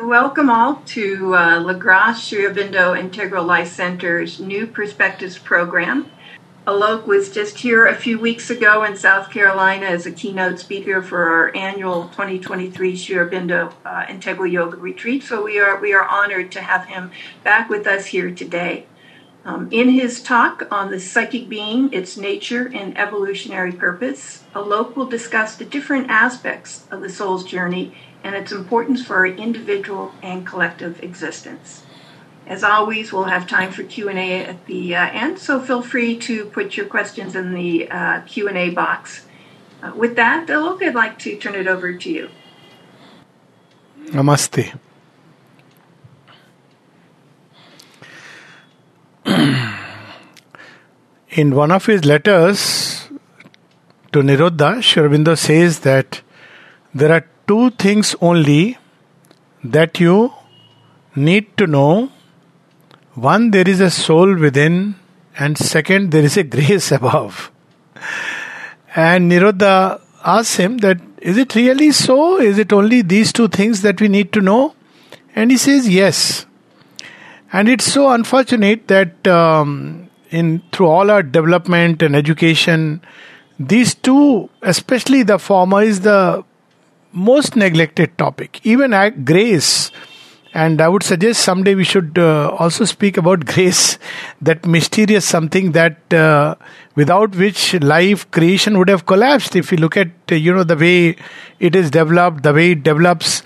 Welcome all to uh, LaGrace Sri Aurobindo Integral Life Center's New Perspectives program. Alok was just here a few weeks ago in South Carolina as a keynote speaker for our annual 2023 Sri Aurobindo uh, Integral Yoga Retreat. So we are we are honored to have him back with us here today. Um, in his talk on the psychic being, its nature, and evolutionary purpose, Alok will discuss the different aspects of the soul's journey and its importance for our individual and collective existence. As always, we'll have time for Q&A at the uh, end, so feel free to put your questions in the uh, Q&A box. Uh, with that, Alok, I'd like to turn it over to you. Namaste. In one of his letters to Nirodha, Sri says that there are two things only that you need to know. One, there is a soul within, and second, there is a grace above. And Nirodha asks him that is it really so? Is it only these two things that we need to know? And he says yes. And it's so unfortunate that um, in through all our development and education, these two, especially the former, is the most neglected topic. Even grace, and I would suggest someday we should uh, also speak about grace, that mysterious something that uh, without which life creation would have collapsed. If you look at uh, you know the way it is developed, the way it develops,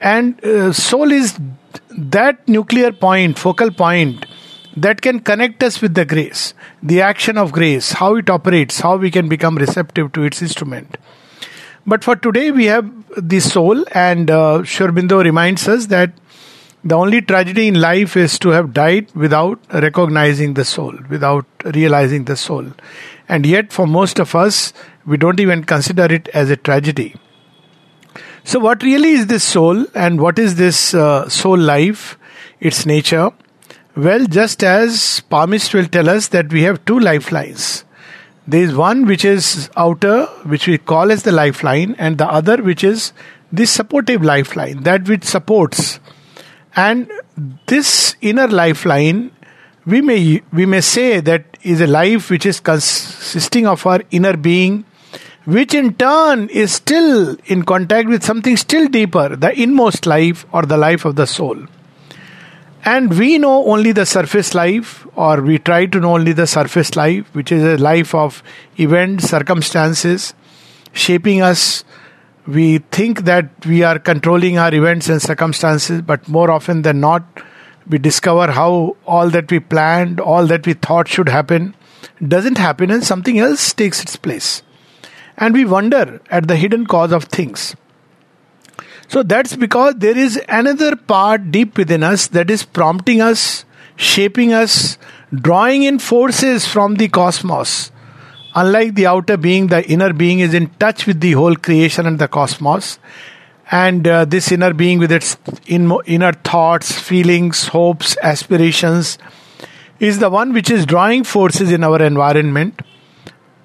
and uh, soul is that nuclear point, focal point that can connect us with the grace, the action of grace, how it operates, how we can become receptive to its instrument. But for today, we have the soul, and uh, Sri Aurobindo reminds us that the only tragedy in life is to have died without recognizing the soul, without realizing the soul. And yet, for most of us, we don't even consider it as a tragedy. So, what really is this soul and what is this uh, soul life, its nature? Well, just as palmist will tell us that we have two lifelines. There is one which is outer, which we call as the lifeline, and the other which is the supportive lifeline, that which supports. And this inner lifeline, we may we may say that is a life which is consisting of our inner being which in turn is still in contact with something still deeper, the inmost life or the life of the soul. And we know only the surface life, or we try to know only the surface life, which is a life of events, circumstances, shaping us. We think that we are controlling our events and circumstances, but more often than not, we discover how all that we planned, all that we thought should happen, doesn't happen, and something else takes its place and we wonder at the hidden cause of things. So that's because there is another part deep within us that is prompting us, shaping us, drawing in forces from the cosmos. Unlike the outer being, the inner being is in touch with the whole creation and the cosmos. And uh, this inner being, with its in, inner thoughts, feelings, hopes, aspirations, is the one which is drawing forces in our environment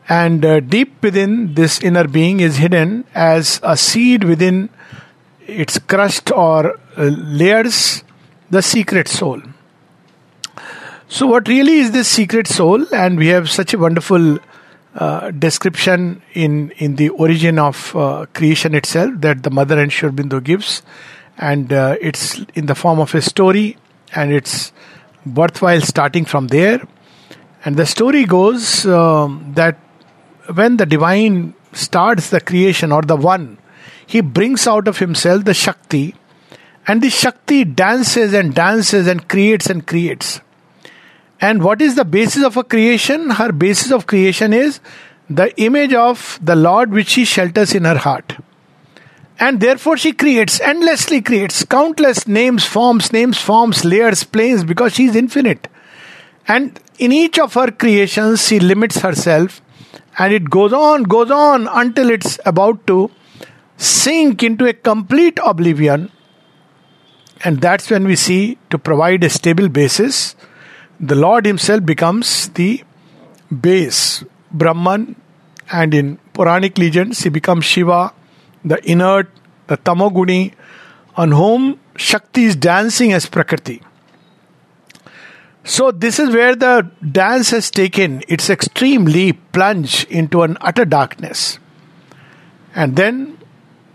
and uh, deep within this inner being is hidden as a seed within its crust or uh, layers the secret soul. So, what really is this secret soul? And we have such a wonderful uh, description in, in the origin of uh, creation itself that the mother and Sri Aurobindo gives. And uh, it's in the form of a story, and it's worthwhile starting from there. And the story goes um, that when the divine starts the creation or the one, he brings out of himself the Shakti, and the Shakti dances and dances and creates and creates. And what is the basis of a creation? Her basis of creation is the image of the Lord which she shelters in her heart. And therefore she creates, endlessly creates, countless names, forms, names, forms, layers, planes, because she is infinite. And in each of her creations, she limits herself and it goes on, goes on until it's about to sink into a complete oblivion. And that's when we see to provide a stable basis, the Lord Himself becomes the base, Brahman, and in Puranic legends, He becomes Shiva, the inert, the Tamoguni, on whom Shakti is dancing as Prakriti. So, this is where the dance has taken its extreme leap, plunge into an utter darkness. And then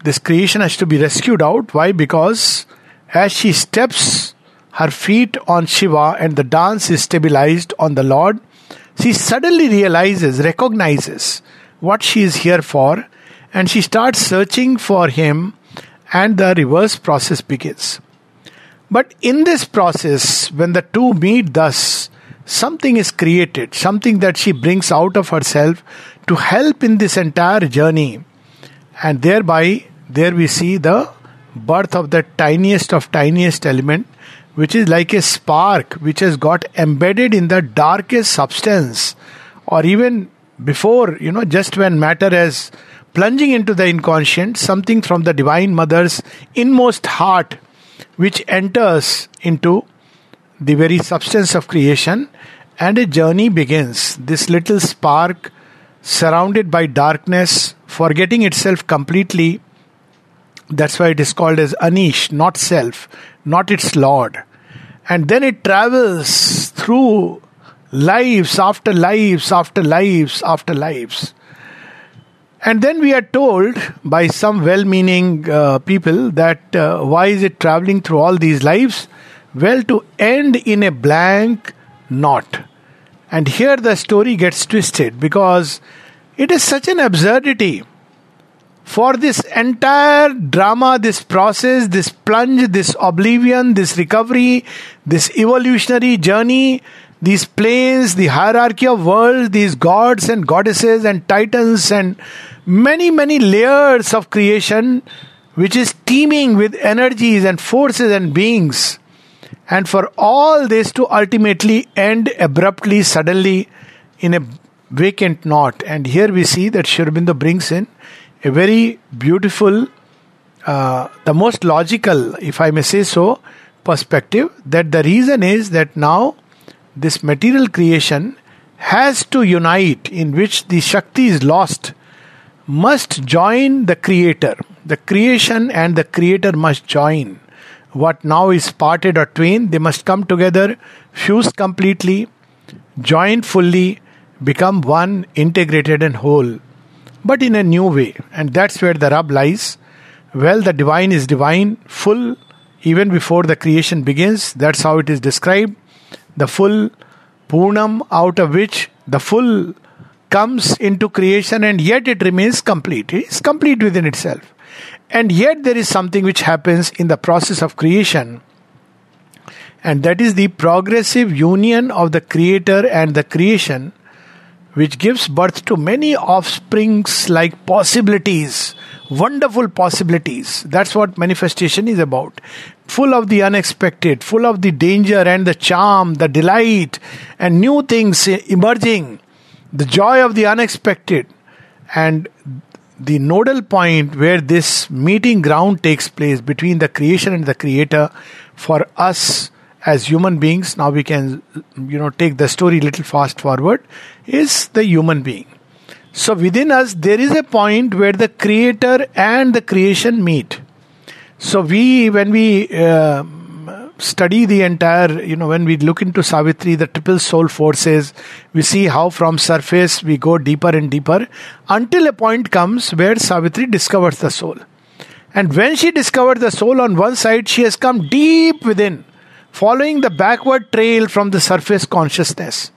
this creation has to be rescued out. Why? Because as she steps her feet on Shiva and the dance is stabilized on the Lord, she suddenly realizes, recognizes what she is here for, and she starts searching for him, and the reverse process begins. But in this process, when the two meet thus, something is created, something that she brings out of herself to help in this entire journey. And thereby, there we see the birth of the tiniest of tiniest element, which is like a spark which has got embedded in the darkest substance, or even before, you know, just when matter is plunging into the inconscient, something from the Divine Mother's inmost heart which enters into the very substance of creation and a journey begins. This little spark, surrounded by darkness, forgetting itself completely. That's why it is called as Anish, not self, not its Lord. And then it travels through lives after lives after lives after lives. And then we are told by some well meaning uh, people that uh, why is it traveling through all these lives? Well, to end in a blank knot. And here the story gets twisted because it is such an absurdity. For this entire drama, this process, this plunge, this oblivion, this recovery, this evolutionary journey, these planes, the hierarchy of worlds, these gods and goddesses and titans and many, many layers of creation which is teeming with energies and forces and beings. And for all this to ultimately end abruptly, suddenly, in a vacant knot. And here we see that Sri Aurobindo brings in a very beautiful, uh, the most logical, if I may say so, perspective that the reason is that now this material creation has to unite, in which the Shakti is lost must join the creator. The creation and the creator must join. What now is parted or twain, they must come together, fuse completely, join fully, become one, integrated and whole. But in a new way. And that's where the rub lies. Well, the divine is divine, full, even before the creation begins. That's how it is described. The full Purnam, out of which the full comes into creation and yet it remains complete. It is complete within itself. And yet there is something which happens in the process of creation, and that is the progressive union of the creator and the creation, which gives birth to many offsprings like possibilities, wonderful possibilities. That's what manifestation is about. Full of the unexpected, full of the danger and the charm, the delight, and new things emerging the joy of the unexpected and the nodal point where this meeting ground takes place between the creation and the creator for us as human beings now we can you know take the story little fast forward is the human being. So within us there is a point where the creator and the creation meet. So we when we uh, study the entire, you know, when we look into Savitri, the triple soul forces, we see how from surface we go deeper and deeper until a point comes where Savitri discovers the soul. And when she discovered the soul on one side, she has come deep within, following the backward trail from the surface consciousness.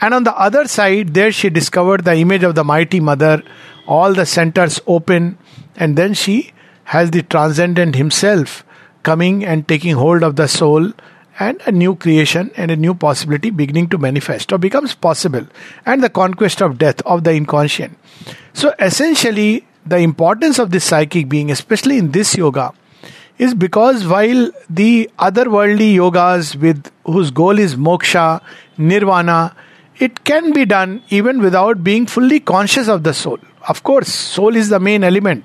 And on the other side, there she discovered the image of the mighty mother, all the centers open, and then she has the transcendent himself coming and taking hold of the soul and a new creation and a new possibility beginning to manifest or becomes possible and the conquest of death of the inconscient so essentially the importance of this psychic being especially in this yoga is because while the otherworldly yogas with whose goal is moksha nirvana it can be done even without being fully conscious of the soul. Of course soul is the main element.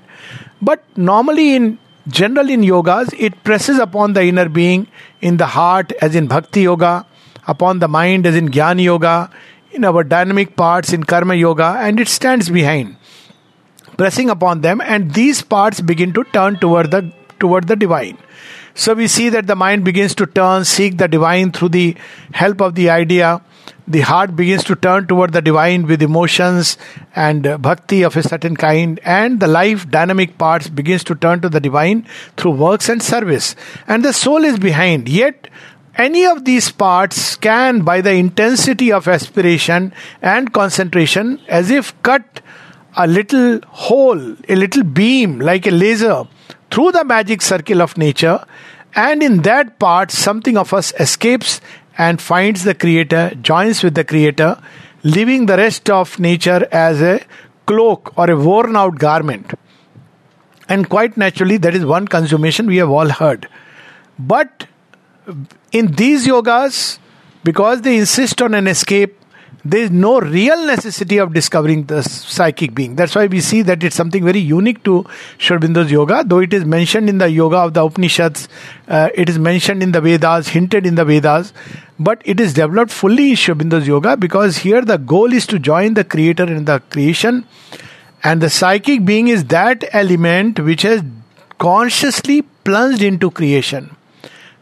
But normally in general in yogas, it presses upon the inner being in the heart, as in bhakti yoga, upon the mind, as in jnana yoga, in our dynamic parts in karma yoga, and it stands behind, pressing upon them, and these parts begin to turn toward the toward the divine. So we see that the mind begins to turn, seek the divine through the help of the idea. The heart begins to turn toward the divine with emotions and bhakti of a certain kind, and the life dynamic parts begins to turn to the divine through works and service. And the soul is behind. Yet any of these parts can, by the intensity of aspiration and concentration, as if cut a little hole, a little beam like a laser through the magic circle of nature, and in that part, something of us escapes and finds the Creator, joins with the Creator, leaving the rest of nature as a cloak or a worn out garment. And quite naturally, that is one consummation we have all heard. But in these yogas, because they insist on an escape, there is no real necessity of discovering the psychic being. That's why we see that it's something very unique to Sri yoga, though it is mentioned in the yoga of the Upanishads, uh, it is mentioned in the Vedas, hinted in the Vedas, but it is developed fully in Sri yoga because here the goal is to join the creator in the creation, and the psychic being is that element which has consciously plunged into creation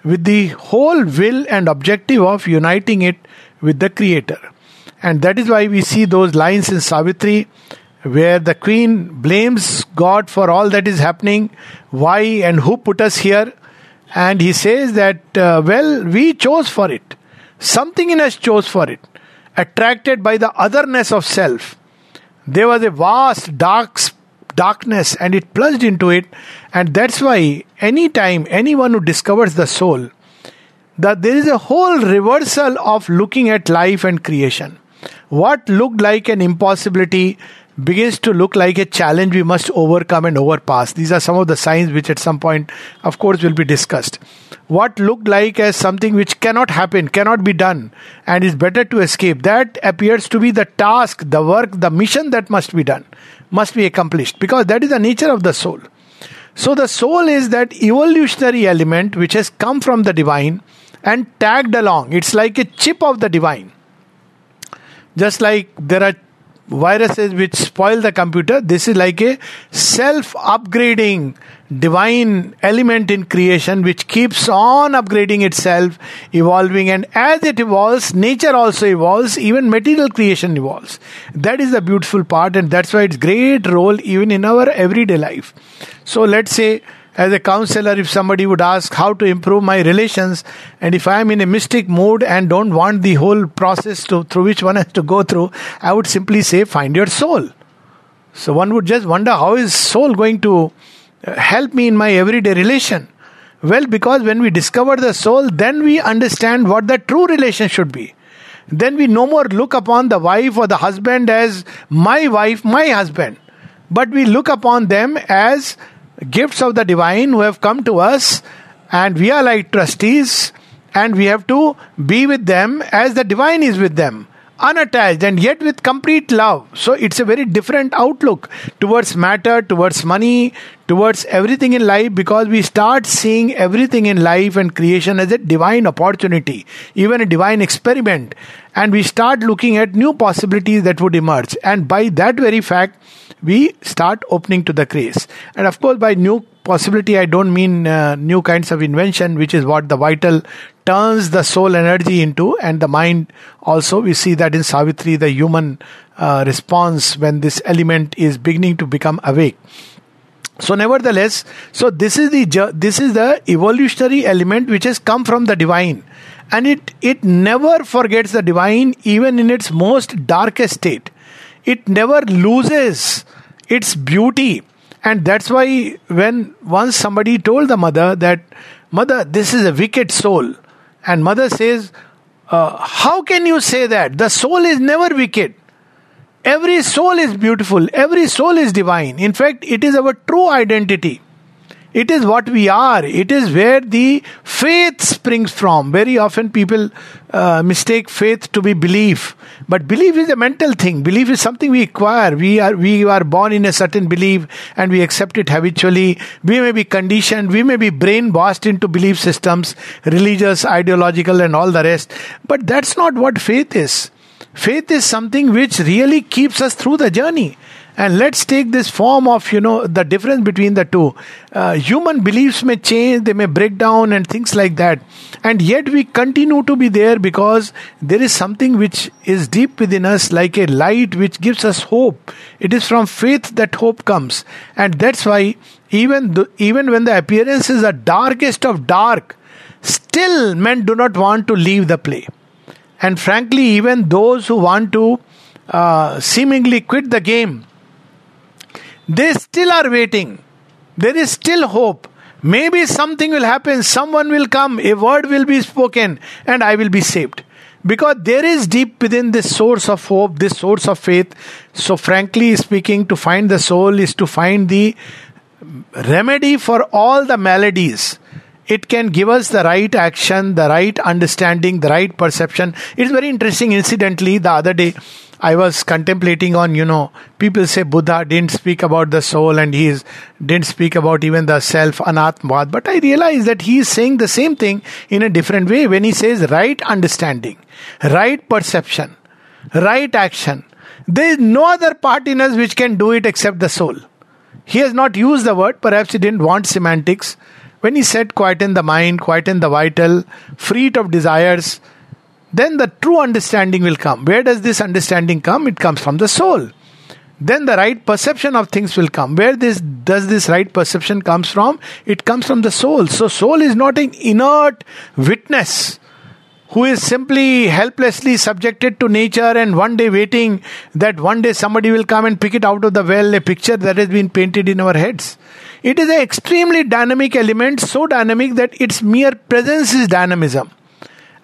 with the whole will and objective of uniting it with the creator. And that is why we see those lines in Savitri where the queen blames God for all that is happening, why and who put us here. And he says that, uh, well, we chose for it. Something in us chose for it, attracted by the otherness of self. There was a vast dark darkness and it plunged into it and that's why anytime anyone who discovers the soul that there is a whole reversal of looking at life and creation what looked like an impossibility begins to look like a challenge we must overcome and overpass. These are some of the signs which at some point, of course, will be discussed. What looked like as something which cannot happen, cannot be done, and is better to escape, that appears to be the task, the work, the mission that must be done, must be accomplished, because that is the nature of the soul. So the soul is that evolutionary element which has come from the divine and tagged along. It's like a chip of the divine. Just like there are viruses which spoil the computer, this is like a self upgrading divine element in creation which keeps on upgrading itself, evolving, and as it evolves, nature also evolves, even material creation evolves. That is the beautiful part, and that's why it's great role even in our everyday life. So let's say as a counselor, if somebody would ask how to improve my relations, and if I am in a mystic mood and don't want the whole process to, through which one has to go through, I would simply say, find your soul. So one would just wonder, how is soul going to uh, help me in my everyday relation? Well, because when we discover the soul, then we understand what the true relation should be. Then we no more look upon the wife or the husband as my wife, my husband, but we look upon them as gifts of the divine who have come to us, and we are like trustees, and we have to be with them as the divine is with them unattached and yet with complete love. So it's a very different outlook towards matter, towards money, towards everything in life because we start seeing everything in life and creation as a divine opportunity, even a divine experiment. And we start looking at new possibilities that would emerge. And by that very fact, we start opening to the grace. And of course, by new possibility, I don't mean uh, new kinds of invention, which is what the vital turns the soul energy into, and the mind also. We see that in Savitri, the human uh, response when this element is beginning to become awake. So, nevertheless, so this is the this is the evolutionary element which has come from the divine, and it it never forgets the divine even in its most darkest state it never loses its beauty. And that's why when once somebody told the mother that, Mother, this is a wicked soul, and mother says, uh, How can you say that? The soul is never wicked. Every soul is beautiful, every soul is divine. In fact, it is our true identity. It is what we are. It is where the faith springs from. Very often people uh, mistake faith to be belief. But belief is a mental thing. Belief is something we acquire. We are, we are born in a certain belief and we accept it habitually. We may be conditioned. We may be brainwashed into belief systems, religious, ideological and all the rest. But that's not what faith is. Faith is something which really keeps us through the journey And let's take this form of, you know, the difference between the two. Uh, human beliefs may change, they may break down, and things like that. And yet we continue to be there because there is something which is deep within us, like a light which gives us hope. It is from faith that hope comes. And that's why even, th- even when the appearances are darkest of dark, still men do not want to leave the play. And frankly, even those who want to uh, seemingly quit the game, they still are waiting. There is still hope. Maybe something will happen, someone will come, a word will be spoken, and I will be saved. Because there is deep within this source of hope, this source of faith. So, frankly speaking, to find the soul is to find the remedy for all the maladies it can give us the right action, the right understanding, the right perception. It's very interesting. Incidentally, the other day, I was contemplating on, you know, people say Buddha didn't speak about the soul and he is, didn't speak about even the self, anatmavad. But I realized that he is saying the same thing in a different way when he says right understanding, right perception, right action. There is no other part in us which can do it except the soul. He has not used the word, perhaps he didn't want semantics when he said, quieten the mind, quieten the vital, free it of desires, then the true understanding will come. Where does this understanding come? It comes from the soul. Then the right perception of things will come. Where this does this right perception comes from? It comes from the soul. So soul is not an inert witness who is simply helplessly subjected to nature and one day waiting that one day somebody will come and pick it out of the well, a picture that has been painted in our heads. It is an extremely dynamic element, so dynamic that its mere presence is dynamism.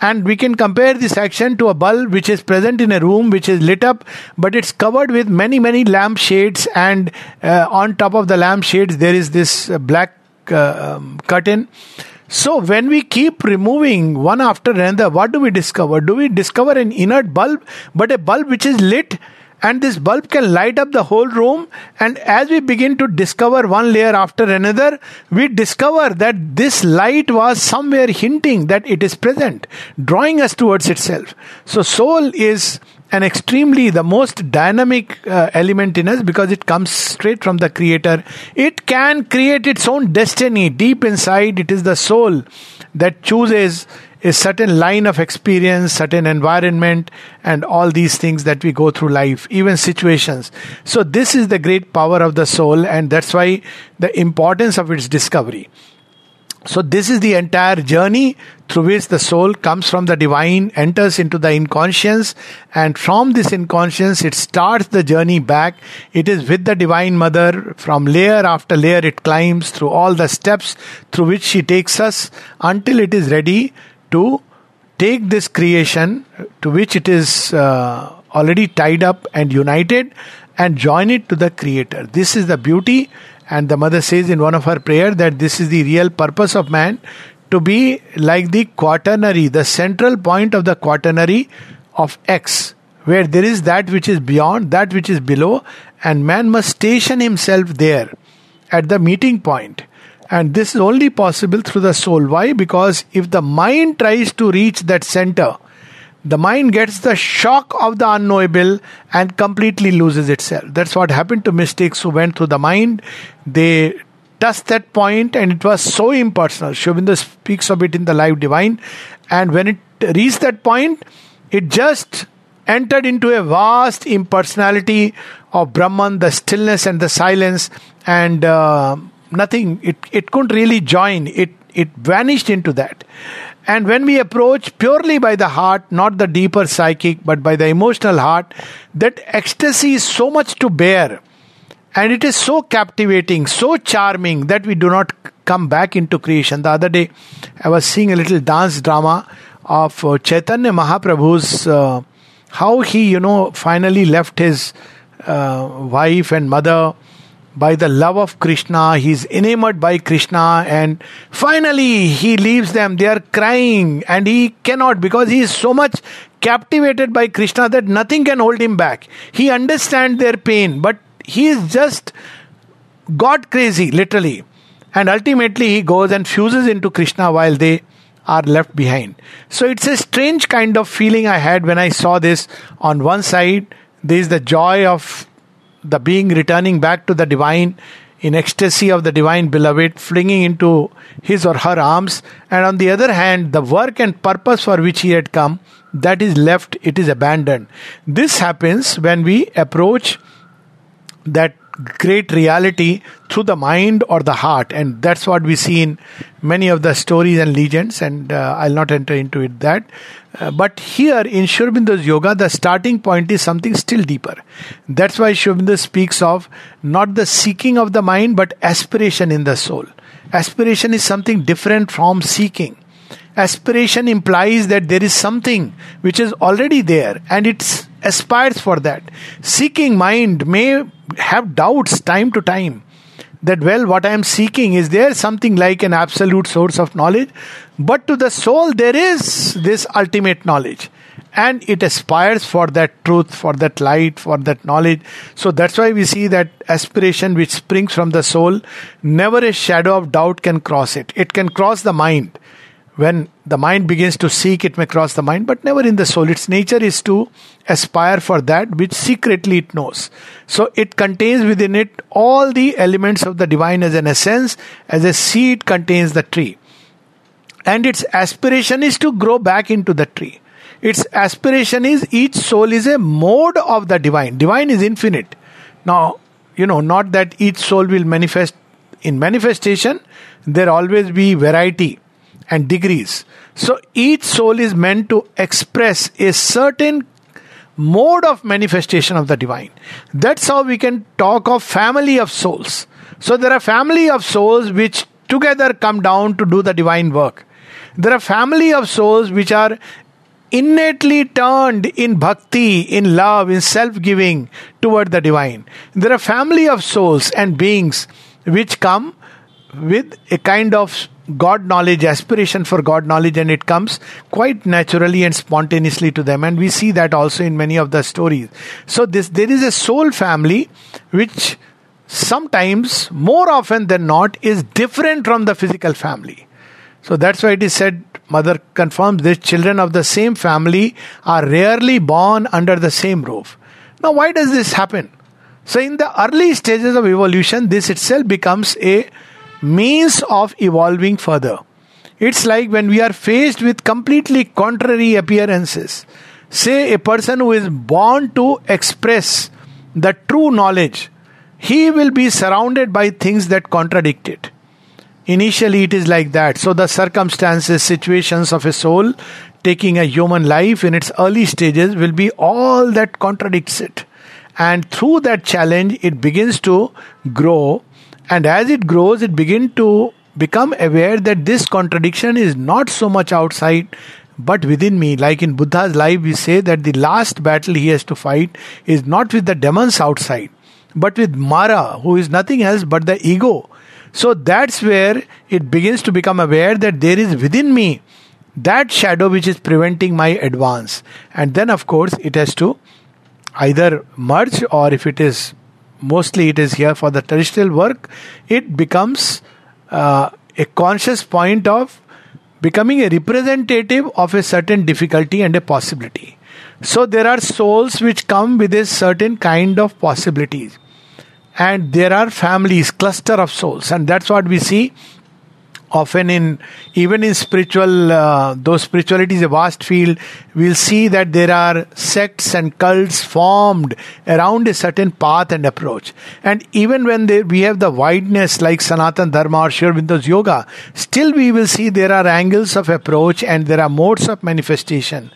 And we can compare this action to a bulb which is present in a room which is lit up, but it's covered with many, many lamp shades, and uh, on top of the lamp shades, there is this uh, black uh, um, curtain. So, when we keep removing one after another, what do we discover? Do we discover an inert bulb, but a bulb which is lit and this bulb can light up the whole room. And as we begin to discover one layer after another we discover that this light was somewhere hinting that it is present drawing us towards itself. So soul is an extremely the most dynamic uh, element in us because it comes straight from the creator. It can create its own destiny. Deep inside it is the soul that chooses a certain line of experience, certain environment, and all these things that we go through life, even situations. So, this is the great power of the soul, and that's why the importance of its discovery. So, this is the entire journey through which the soul comes from the divine, enters into the inconscious, and from this inconscious, it starts the journey back. It is with the divine mother. From layer after layer, it climbs through all the steps through which she takes us until it is ready to take this creation to which it is uh, already tied up and united and join it to the creator. This is the beauty and the mother says in one of her prayer that this is the real purpose of man to be like the quaternary the central point of the quaternary of x where there is that which is beyond that which is below and man must station himself there at the meeting point and this is only possible through the soul. Why? Because if the mind tries to reach that center, the mind gets the shock of the unknowable and completely loses itself. That's what happened to mystics who went through the mind. They touched that point and it was so impersonal. Sri speaks of it in the Life Divine. And when it reached that point, it just entered into a vast impersonality of Brahman, the stillness and the silence, and uh, nothing. It, it couldn't really join. It it vanished into that. And when we approach purely by the heart not the deeper psychic but by the emotional heart that ecstasy is so much to bear. And it is so captivating so charming that we do not come back into creation. The other day i was seeing a little dance drama of uh, chaitanya mahaprabhu's uh, how he you know finally left his uh, wife and mother by the love of Krishna. He's enamored by Krishna, and finally he leaves them. They are crying, and he cannot because he is so much captivated by Krishna that nothing can hold him back. He understands their pain, but he is just God crazy, literally. And ultimately, he goes and fuses into Krishna while they are left behind. So it's a strange kind of feeling I had when I saw this. On one side, there is the joy of the being returning back to the divine in ecstasy of the divine beloved, flinging into his or her arms, and on the other hand, the work and purpose for which he had come, that is left, it is abandoned. This happens when we approach that great reality through the mind or the heart. And that's what we see in many of the stories and legends. And uh, i'll not enter into it that. Uh, but here in Aurobindo's yoga the starting point is something still deeper. That's why Aurobindo speaks of not the seeking of the mind but aspiration in the soul. Aspiration is something different from seeking aspiration implies that there is something which is already there and it aspires for that. Seeking mind may have doubts time to time that well what i am seeking is there something like an absolute source of knowledge? But to the soul there is this ultimate knowledge and it aspires for that truth for that light for that knowledge. So that's why we see that aspiration which springs from the soul never a shadow of doubt can cross it. It can cross the mind when the mind begins to seek, it may cross the mind, but never in the soul. Its nature is to aspire for that which secretly it knows. So it contains within it all the elements of the divine as an essence, as a seed contains the tree. And its aspiration is to grow back into the tree. Its aspiration is each soul is a mode of the divine. Divine is infinite. Now, you know, not that each soul will manifest in manifestation, there always be variety and degrees. So each soul is meant to express a certain mode of manifestation of the divine. That's how we can talk of family of souls. So there are family of souls which together come down to do the divine work. There are family of souls which are innately turned in bhakti, in love, in self-giving toward the divine. There are family of souls and beings which come with a kind of God knowledge, aspiration for God knowledge, and it comes quite naturally and spontaneously to them. And we see that also in many of the stories. So this there is a soul family which sometimes, more often than not, is different from the physical family. So that's why it is said, mother confirms this children of the same family are rarely born under the same roof. Now, why does this happen? So, in the early stages of evolution, this itself becomes a means of evolving further. It's like when we are faced with completely contrary appearances. Say a person who is born to express the true knowledge, he will be surrounded by things that contradict it. Initially, it is like that. So, the circumstances, situations of a soul taking a human life in its early stages will be all that contradicts it. And through that challenge, it begins to grow and as it grows, it begins to become aware that this contradiction is not so much outside but within me. Like in Buddha's life, we say that the last battle he has to fight is not with the demons outside, but with Mara, who is nothing else but the ego. So that's where it begins to become aware that there is within me that shadow which is preventing my advance. And then, of course, it has to either merge or if it is mostly it is here for the terrestrial work, it becomes uh, a conscious point of becoming a representative of a certain difficulty and a possibility. So there are souls which come with a certain kind of possibilities. And there are families, cluster of souls, and that's what we see often in even in spiritual uh, though spirituality is a vast field we'll see that there are sects and cults formed around a certain path and approach. And even when they, we have the wideness like sanatan dharma or Sri Aurobindo's yoga still we will see there are angles of approach and there are modes of manifestation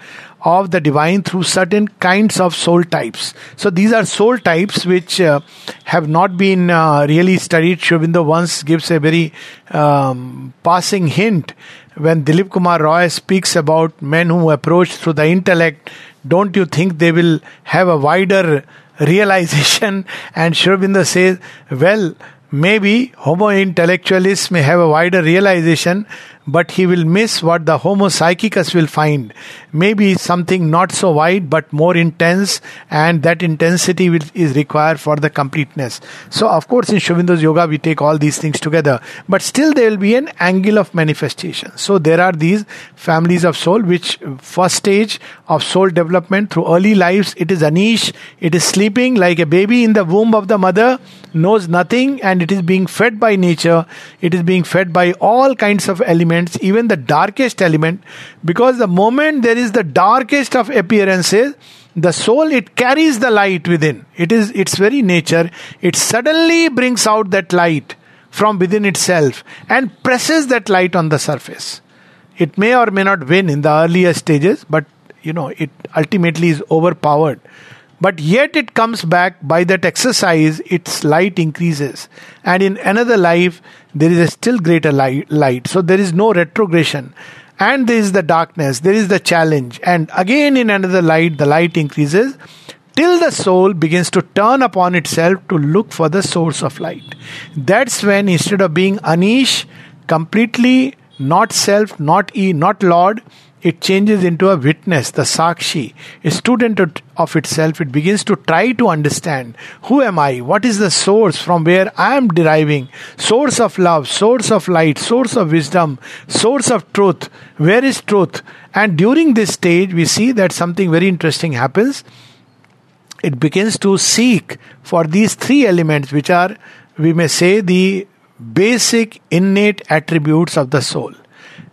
of the divine through certain kinds of soul types. So these are soul types which uh, have not been uh, really studied. Sri Aurobindo once gives a very um, passing hint when Dilip Kumar Roy speaks about men who approach through the intellect. Don't you think they will have a wider realization? And Sri Aurobindo says, well, maybe homo intellectualis may have a wider realization but he will miss what the Homo psychicus will find. Maybe something not so wide but more intense, and that intensity will, is required for the completeness. So, of course, in Sri Aurobindo's yoga, we take all these things together, but still there will be an angle of manifestation. So, there are these families of soul, which uh, first stage of soul development through early lives, it is anish, it is sleeping like a baby in the womb of the mother, knows nothing, and it is being fed by nature, it is being fed by all kinds of elements elements, even the darkest element, because the moment there is the darkest of appearances, the soul it carries the light within. It is its very nature. It suddenly brings out that light from within itself and presses that light on the surface. It may or may not win in the earlier stages, but you know it ultimately is overpowered but yet it comes back by that exercise, its light increases. And in another life, there is a still greater light. So there is no retrogression. And there is the darkness, there is the challenge. And again, in another light, the light increases till the soul begins to turn upon itself to look for the source of light. That's when, instead of being Anish, completely not self, not E, not Lord, it changes into a witness, the Sakshi, a student of itself. It begins to try to understand who am I? What is the source from where I am deriving? Source of love, source of light, source of wisdom, source of truth. Where is truth? And during this stage, we see that something very interesting happens. It begins to seek for these three elements, which are, we may say, the basic innate attributes of the soul.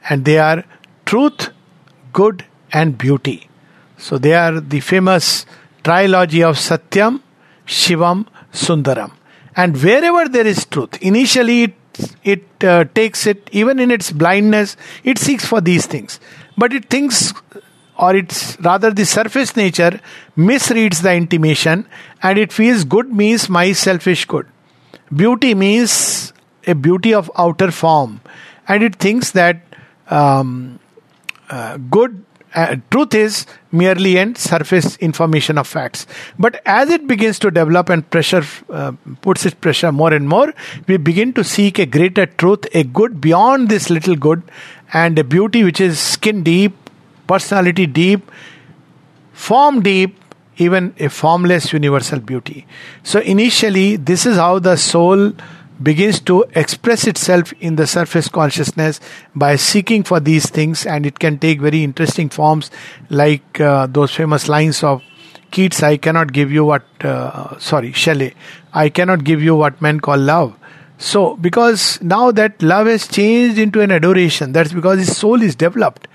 And they are truth, good and beauty. So they are the famous trilogy of Satyam, Shivam, Sundaram. And wherever there is truth, initially it, it uh, takes it, even in its blindness, it seeks for these things. But it thinks, or it's rather the surface nature, misreads the intimation and it feels good means my selfish good. Beauty means a beauty of outer form. And it thinks that um, uh, good uh, truth is merely an surface information of facts. But as it begins to develop and pressure uh, puts its pressure more and more, we begin to seek a greater truth, a good beyond this little good, and a beauty which is skin deep, personality deep, form deep, even a formless universal beauty. So initially, this is how the soul begins to express itself in the surface consciousness by seeking for these things, and it can take very interesting forms, like uh, those famous lines of Keats I cannot give you what, uh, sorry, Shelley, I cannot give you what men call love. So, because now that love has changed into an adoration, that's because his soul is developed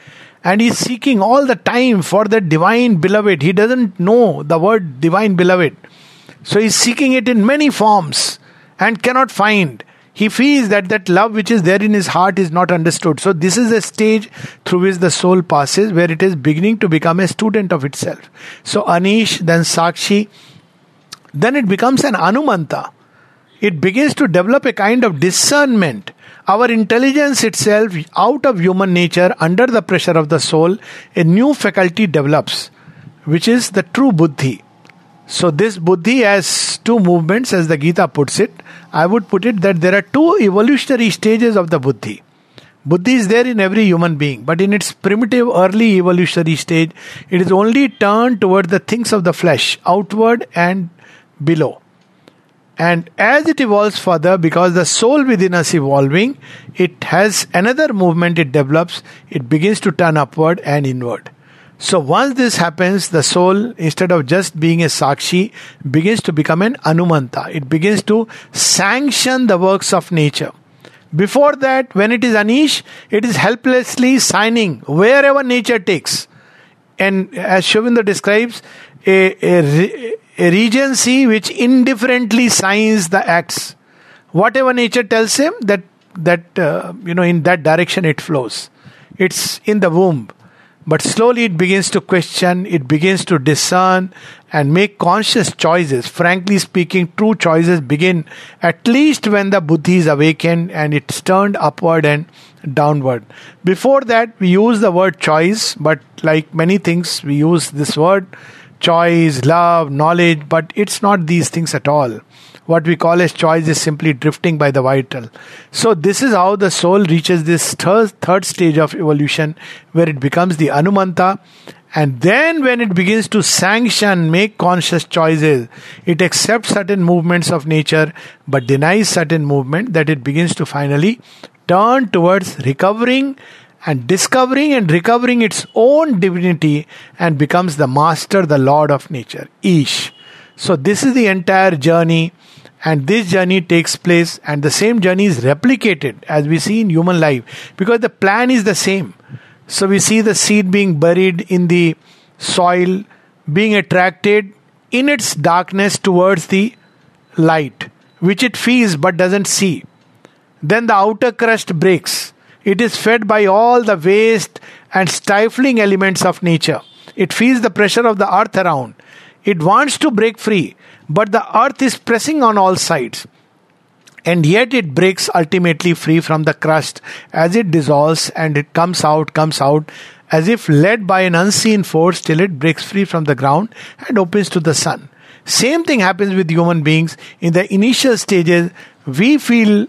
and he's seeking all the time for that divine beloved. He doesn't know the word divine beloved. So he's seeking it in many forms and cannot find. He feels that that love which is there in his heart is not understood. So, this is a stage through which the soul passes where it is beginning to become a student of itself. So, Anish, then Sakshi, then it becomes an Anumanta. It begins to develop a kind of discernment. Our intelligence itself, out of human nature, under the pressure of the soul, a new faculty develops, which is the true buddhi. So, this buddhi has two movements, as the Gita puts it. I would put it that there are two evolutionary stages of the buddhi. Buddhi is there in every human being, but in its primitive early evolutionary stage, it is only turned toward the things of the flesh, outward and below. And as it evolves further, because the soul within us evolving, it has another movement it develops, it begins to turn upward and inward. So once this happens, the soul, instead of just being a Sakshi, begins to become an Anumanta. It begins to sanction the works of nature. Before that, when it is Anish, it is helplessly signing wherever nature takes. And as Aurobindo describes, a, a, a regency which indifferently signs the acts. Whatever nature tells him, that that uh, you know in that direction it flows. It's in the womb but slowly it begins to question, it begins to discern and make conscious choices. Frankly speaking, true choices begin at least when the buddhi is awakened and it's turned upward and downward. Before that, we use the word choice, but like many things, we use this word choice, love, knowledge, but it's not these things at all. What we call as choice is simply drifting by the vital. So, this is how the soul reaches this third, third stage of evolution where it becomes the Anumanta. And then, when it begins to sanction, make conscious choices, it accepts certain movements of nature but denies certain movement, that it begins to finally turn towards recovering and discovering and recovering its own divinity and becomes the master, the lord of nature. Ish. So, this is the entire journey and this journey takes place and the same journey is replicated as we see in human life because the plan is the same. So we see the seed being buried in the soil being attracted in its darkness towards the light which it feels but doesn't see. Then the outer crust breaks. It is fed by all the waste and stifling elements of nature. It feels the pressure of the earth around it wants to break free but the earth is pressing on all sides. And yet it breaks ultimately free from the crust as it dissolves and it comes out, comes out as if led by an unseen force till it breaks free from the ground and opens to the sun. Same thing happens with human beings. In the initial stages, we feel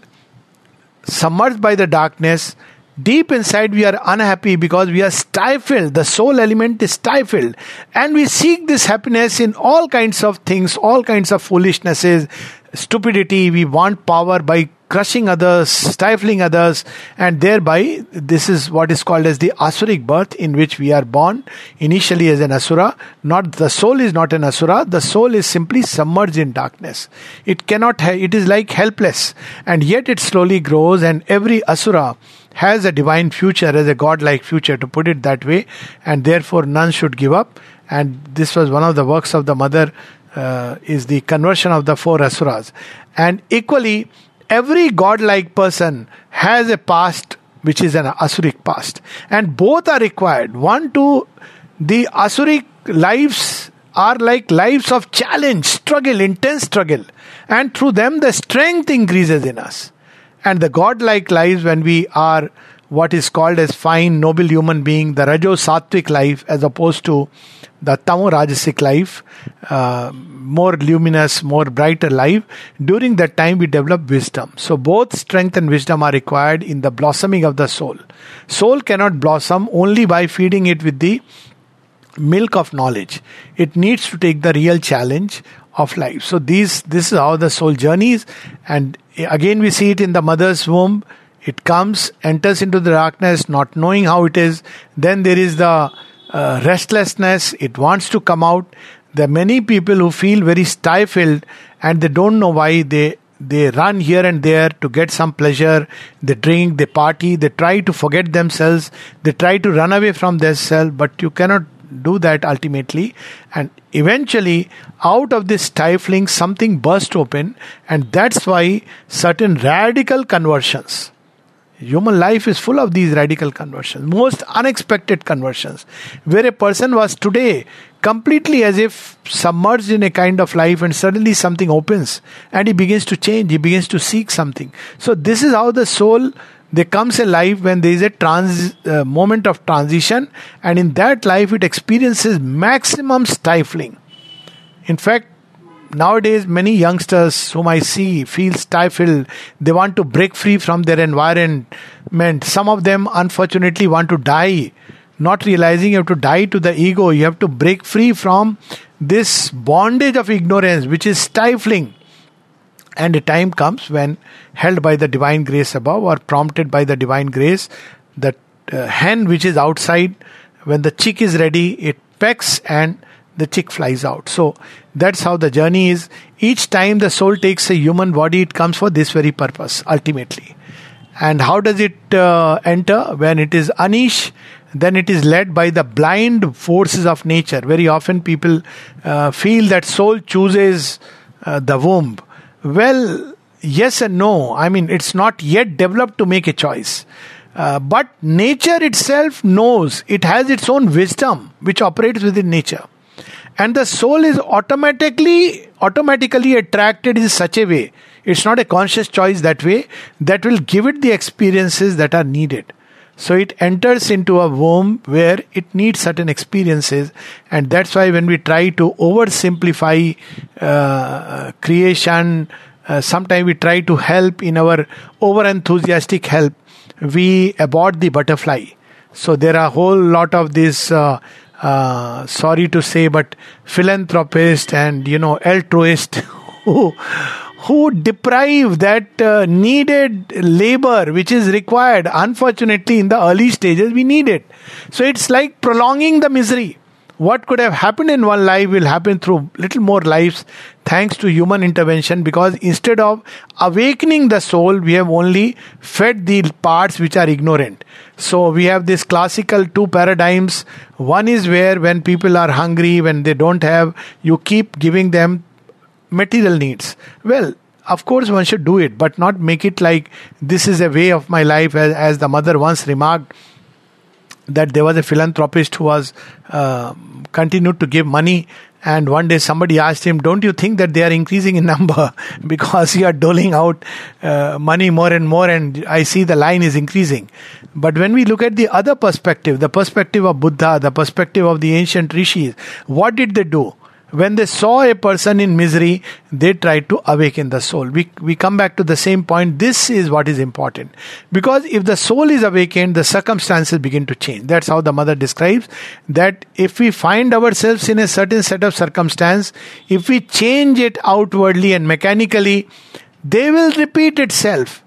submerged by the darkness Deep inside, we are unhappy because we are stifled. The soul element is stifled. And we seek this happiness in all kinds of things, all kinds of foolishnesses, stupidity. We want power by crushing others, stifling others, and thereby, this is what is called as the Asuric birth, in which we are born initially as an Asura. Not the soul is not an Asura, the soul is simply submerged in darkness. It cannot, ha- it is like helpless, and yet it slowly grows, and every Asura has a divine future, as a godlike future, to put it that way, and therefore none should give up. And this was one of the works of the mother, uh, is the conversion of the four asuras. And equally, every godlike person has a past which is an asuric past, and both are required. One to the asuric lives are like lives of challenge, struggle, intense struggle, and through them the strength increases in us and the godlike lives when we are what is called as fine, noble human being, the Rajo Sattvic life, as opposed to the Tamo Rajasic life, uh, more luminous, more brighter life. During that time, we develop wisdom. So, both strength and wisdom are required in the blossoming of the soul. Soul cannot blossom only by feeding it with the milk of knowledge. It needs to take the real challenge of life. So, these this is how the soul journeys, and again we see it in the mother's womb. It comes enters into the darkness not knowing how it is. Then there is the uh, restlessness. It wants to come out. There are many people who feel very stifled and they don't know why they they run here and there to get some pleasure. They drink they party they try to forget themselves. They try to run away from themselves but you cannot do that ultimately. And eventually out of this stifling something burst open. And that's why certain radical conversions human life is full of these radical conversions most unexpected conversions where a person was today completely as if submerged in a kind of life and suddenly something opens and he begins to change he begins to seek something. So this is how the soul there comes a life when there is a trans uh, moment of transition and in that life it experiences maximum stifling. In fact nowadays many youngsters whom i see feel stifled. They want to break free from their environment. Some of them unfortunately want to die. Not realizing you have to die to the ego. You have to break free from this bondage of ignorance which is stifling and a time comes when, held by the divine grace above or prompted by the divine grace, the uh, hen which is outside, when the chick is ready, it pecks and the chick flies out. So that's how the journey is. Each time the soul takes a human body, it comes for this very purpose, ultimately. And how does it uh, enter? When it is anish, then it is led by the blind forces of nature. Very often people uh, feel that soul chooses uh, the womb well, yes and no. I mean, it's not yet developed to make a choice. Uh, but nature itself knows, it has its own wisdom which operates within nature. And the soul is automatically automatically attracted in such a way. It's not a conscious choice that way that will give it the experiences that are needed. So it enters into a womb where it needs certain experiences, and that's why when we try to oversimplify uh, creation, uh, sometimes we try to help in our over enthusiastic help, we abort the butterfly. So there are a whole lot of this. Uh, uh, sorry to say, but philanthropist and you know altruist who who deprive that uh, needed labor which is required. Unfortunately, in the early stages, we need it. So it's like prolonging the misery what could have happened in one life will happen through little more lives thanks to human intervention because instead of awakening the soul we have only fed the parts which are ignorant so we have this classical two paradigms one is where when people are hungry when they don't have you keep giving them material needs. Well of course one should do it but not make it like this is a way of my life as, as the mother once remarked that there was a philanthropist who was uh, continued to give money and one day somebody asked him don't you think that they are increasing in number because you are doling out uh, money more and more and i see the line is increasing? But when we look at the other perspective the perspective of buddha the perspective of the ancient rishis what did they do when they saw a person in misery, they tried to awaken the soul. We, we come back to the same point. This is what is important. Because if the soul is awakened, the circumstances begin to change. That's how the mother describes that if we find ourselves in a certain set of circumstance, if we change it outwardly and mechanically, they will repeat itself.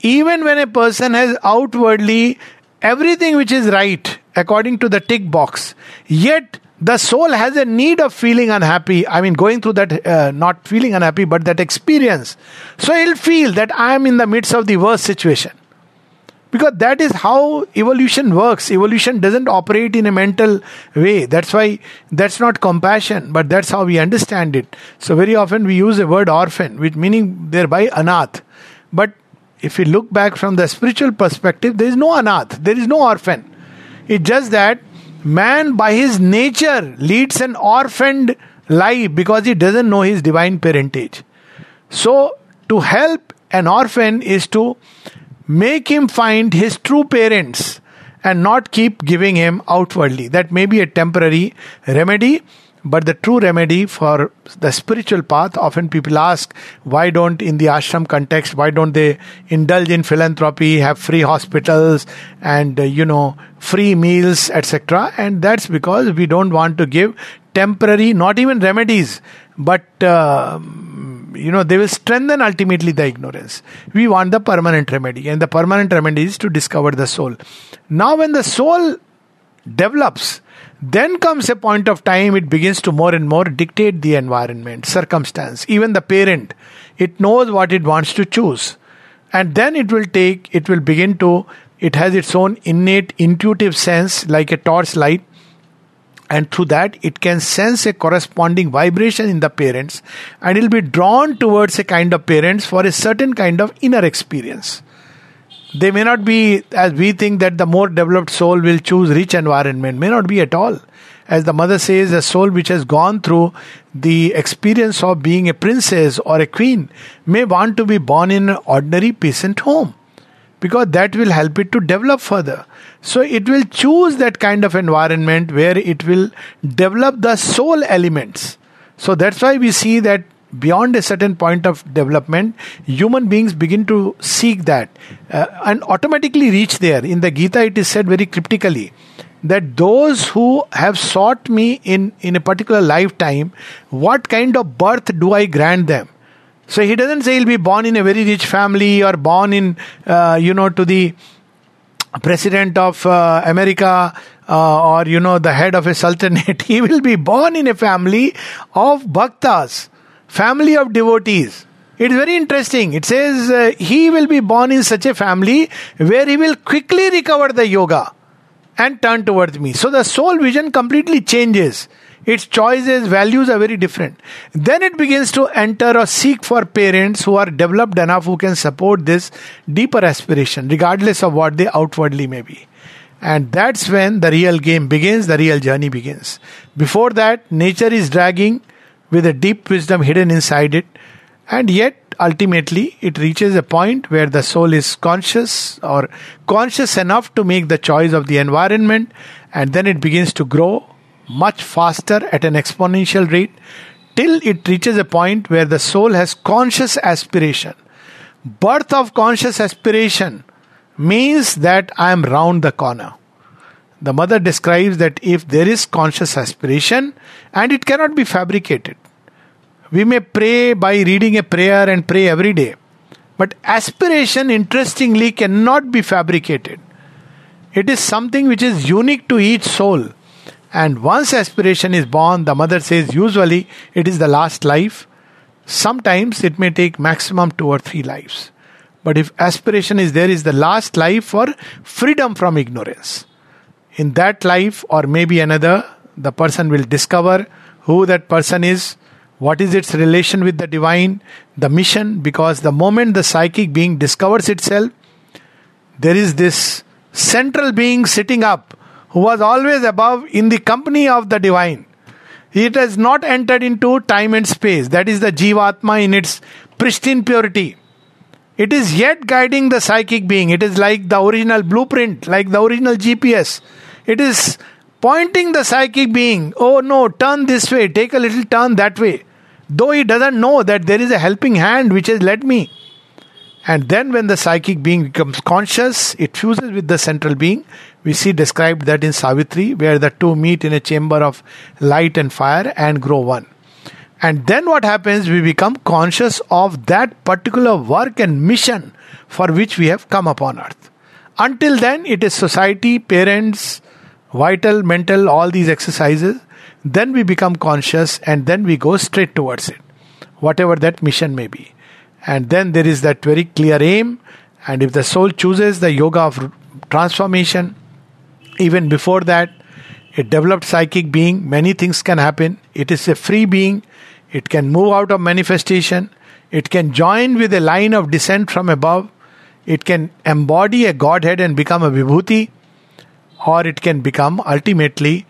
Even when a person has outwardly everything which is right according to the tick box, yet the soul has a need of feeling unhappy. I mean, going through that, uh, not feeling unhappy, but that experience. So he'll feel that I am in the midst of the worst situation. Because that is how evolution works. Evolution doesn't operate in a mental way. That's why that's not compassion, but that's how we understand it. So very often we use the word orphan, which meaning thereby anath. But if we look back from the spiritual perspective, there is no anath, there is no orphan. It's just that Man, by his nature, leads an orphaned life because he doesn't know his divine parentage. So, to help an orphan is to make him find his true parents and not keep giving him outwardly. That may be a temporary remedy, but the true remedy for the spiritual path, often people ask, why don't, in the ashram context, why don't they indulge in philanthropy, have free hospitals, and, uh, you know, free meals, etc. And that's because we don't want to give temporary, not even remedies, but, uh, you know, they will strengthen ultimately the ignorance. We want the permanent remedy, and the permanent remedy is to discover the soul. Now, when the soul develops, then comes a point of time it begins to more and more dictate the environment, circumstance, even the parent. It knows what it wants to choose. And then it will take, it will begin to, it has its own innate intuitive sense like a torch light. And through that, it can sense a corresponding vibration in the parents and it will be drawn towards a kind of parents for a certain kind of inner experience. They may not be as we think that the more developed soul will choose rich environment, may not be at all. As the mother says, a soul which has gone through the experience of being a princess or a queen may want to be born in an ordinary peasant home because that will help it to develop further. So it will choose that kind of environment where it will develop the soul elements. So that's why we see that beyond a certain point of development, human beings begin to seek that uh, and automatically reach there. In the Gita, it is said very cryptically that those who have sought me in, in a particular lifetime, what kind of birth do I grant them? So he doesn't say he'll be born in a very rich family or born in, uh, you know, to the president of uh, America uh, or, you know, the head of a sultanate. he will be born in a family of bhaktas family of devotees. It is very interesting. It says uh, he will be born in such a family where he will quickly recover the yoga and turn towards me. So the soul vision completely changes. Its choices, values are very different. Then it begins to enter or seek for parents who are developed enough who can support this deeper aspiration, regardless of what they outwardly may be. And that's when the real game begins, the real journey begins. Before that, nature is dragging with a deep wisdom hidden inside it, and yet ultimately it reaches a point where the soul is conscious or conscious enough to make the choice of the environment, and then it begins to grow much faster at an exponential rate till it reaches a point where the soul has conscious aspiration. Birth of conscious aspiration means that I am round the corner. The mother describes that if there is conscious aspiration and it cannot be fabricated, we may pray by reading a prayer and pray every day. But aspiration, interestingly, cannot be fabricated. It is something which is unique to each soul. And once aspiration is born, the mother says usually it is the last life. Sometimes it may take maximum two or three lives. But if aspiration is there, is the last life for freedom from ignorance. In that life, or maybe another, the person will discover who that person is, what is its relation with the divine, the mission, because the moment the psychic being discovers itself, there is this central being sitting up who was always above in the company of the divine. It has not entered into time and space. That is the Jivatma in its pristine purity. It is yet guiding the psychic being. It is like the original blueprint, like the original GPS. It is pointing the psychic being, oh no, turn this way, take a little turn that way. Though he doesn't know that there is a helping hand which has led me. And then, when the psychic being becomes conscious, it fuses with the central being. We see described that in Savitri, where the two meet in a chamber of light and fire and grow one. And then, what happens? We become conscious of that particular work and mission for which we have come upon earth. Until then, it is society, parents, vital, mental, all these exercises. Then we become conscious and then we go straight towards it, whatever that mission may be. And then there is that very clear aim and if the soul chooses the yoga of transformation even before that a developed psychic being many things can happen. It is a free being. It can move out of manifestation. It can join with a line of descent from above. It can embody a godhead and become a vibhuti or it can become ultimately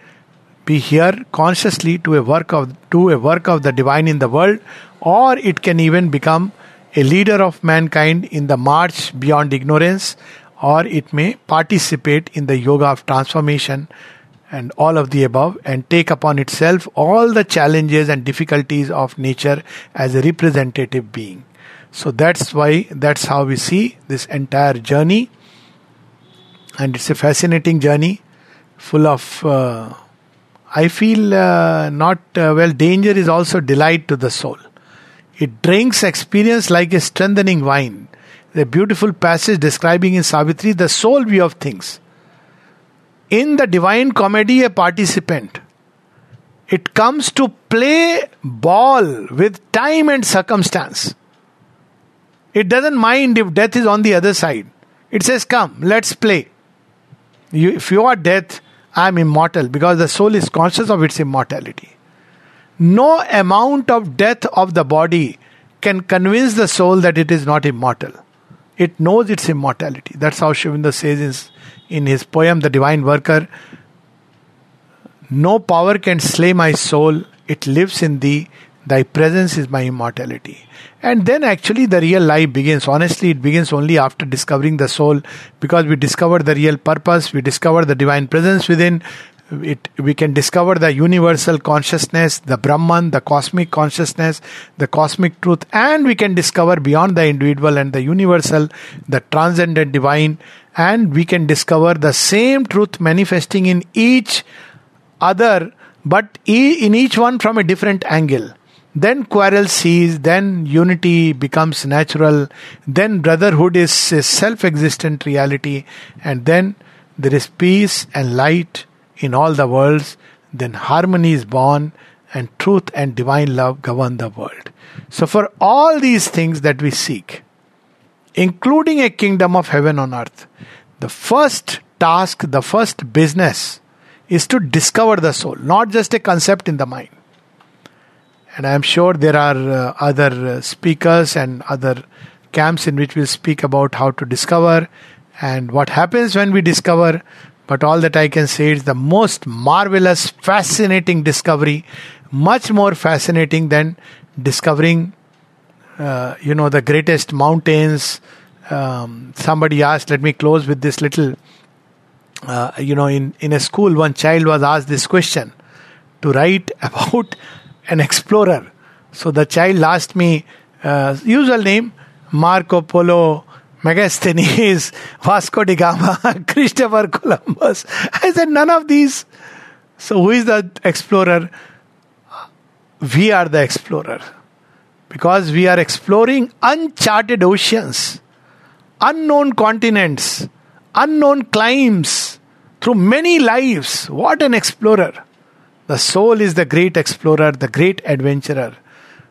be here consciously to a work of to a work of the divine in the world or it can even become a leader of mankind in the march beyond ignorance, or it may participate in the yoga of transformation and all of the above and take upon itself all the challenges and difficulties of nature as a representative being. So that's why, that's how we see this entire journey. And it's a fascinating journey full of, uh, I feel, uh, not, uh, well, danger is also delight to the soul. It drinks experience like a strengthening wine. The beautiful passage describing in Savitri the soul view of things. In the divine comedy, a participant. It comes to play ball with time and circumstance. It doesn't mind if death is on the other side. It says, Come, let's play. You, if you are death, I am immortal because the soul is conscious of its immortality. No amount of death of the body can convince the soul that it is not immortal. It knows its immortality. That's how Aurobindo says in his poem, The Divine Worker No power can slay my soul, it lives in thee, thy presence is my immortality. And then actually the real life begins. Honestly, it begins only after discovering the soul because we discover the real purpose, we discover the divine presence within, it, we can discover the universal consciousness, the Brahman, the cosmic consciousness, the cosmic truth, and we can discover beyond the individual and the universal, the transcendent divine, and we can discover the same truth manifesting in each other, but in each one from a different angle. Then quarrel cease, then unity becomes natural, then brotherhood is a self existent reality, and then there is peace and light in all the worlds, then harmony is born and truth and divine love govern the world. So, for all these things that we seek, including a kingdom of heaven on earth, the first task, the first business is to discover the soul, not just a concept in the mind. And I am sure there are uh, other uh, speakers and other camps in which we'll speak about how to discover and what happens when we discover. But all that I can say is the most marvelous, fascinating discovery, much more fascinating than discovering, uh, you know, the greatest mountains. Um, somebody asked, let me close with this little, uh, you know, in, in a school, one child was asked this question to write about an explorer. So the child asked me, uh, usual name, Marco Polo, Megasthenes, Vasco da Gama, Christopher Columbus. I said, none of these. So who is the explorer? We are the explorer. Because we are exploring uncharted oceans, unknown continents, unknown climes through many lives. What an explorer! The soul is the great explorer, the great adventurer,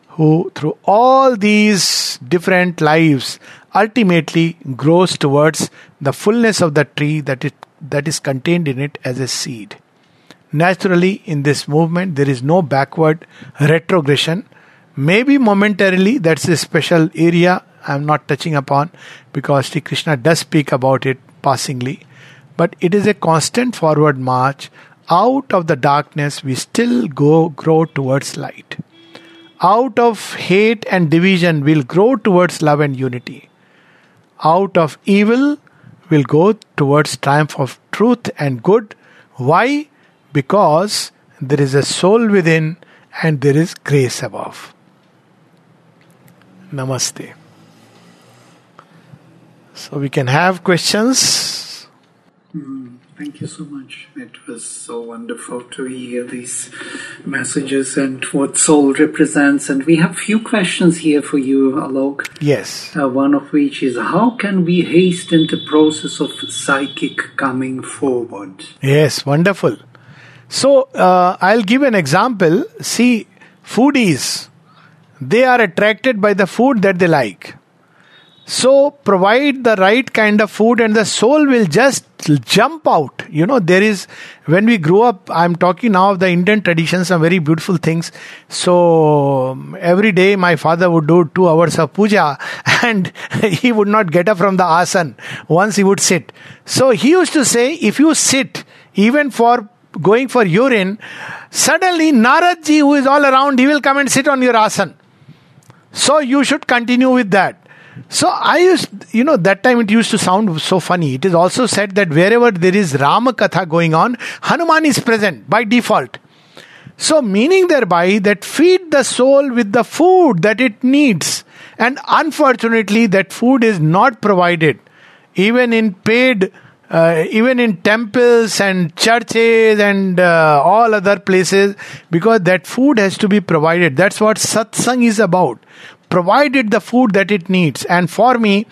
who through all these different lives ultimately grows towards the fullness of the tree that, it, that is contained in it as a seed. Naturally, in this movement, there is no backward retrogression. Maybe momentarily, that's a special area I'm not touching upon because Sri Krishna does speak about it passingly. But it is a constant forward march. Out of the darkness, we still go grow towards light. Out of hate and division, we'll grow towards love and unity. Out of evil, we'll go towards triumph of truth and good. Why? Because there is a soul within and there is grace above. Namaste. So we can have questions. Mm, thank you so much. It was so wonderful to hear these messages and what soul represents. And we have few questions here for you, Alok. Yes. Uh, one of which is how can we hasten the process of psychic coming forward? Yes, wonderful. So uh, I'll give an example. See, foodies, they are attracted by the food that they like. So provide the right kind of food and the soul will just jump out. You know, there is, when we grow up, I'm talking now of the Indian traditions, some very beautiful things. So every day my father would do two hours of puja and he would not get up from the asan. Once he would sit. So he used to say, if you sit, even for going for urine, suddenly Naradji, who is all around, he will come and sit on your asan. So you should continue with that. So I used, you know, that time it used to sound so funny. It is also said that wherever there is Rama Katha going on, Hanuman is present by default. So, meaning thereby that feed the soul with the food that it needs. And unfortunately, that food is not provided. Even in paid, uh, even in temples and churches and uh, all other places, because that food has to be provided. That's what satsang is about provided the food that it needs. And for me,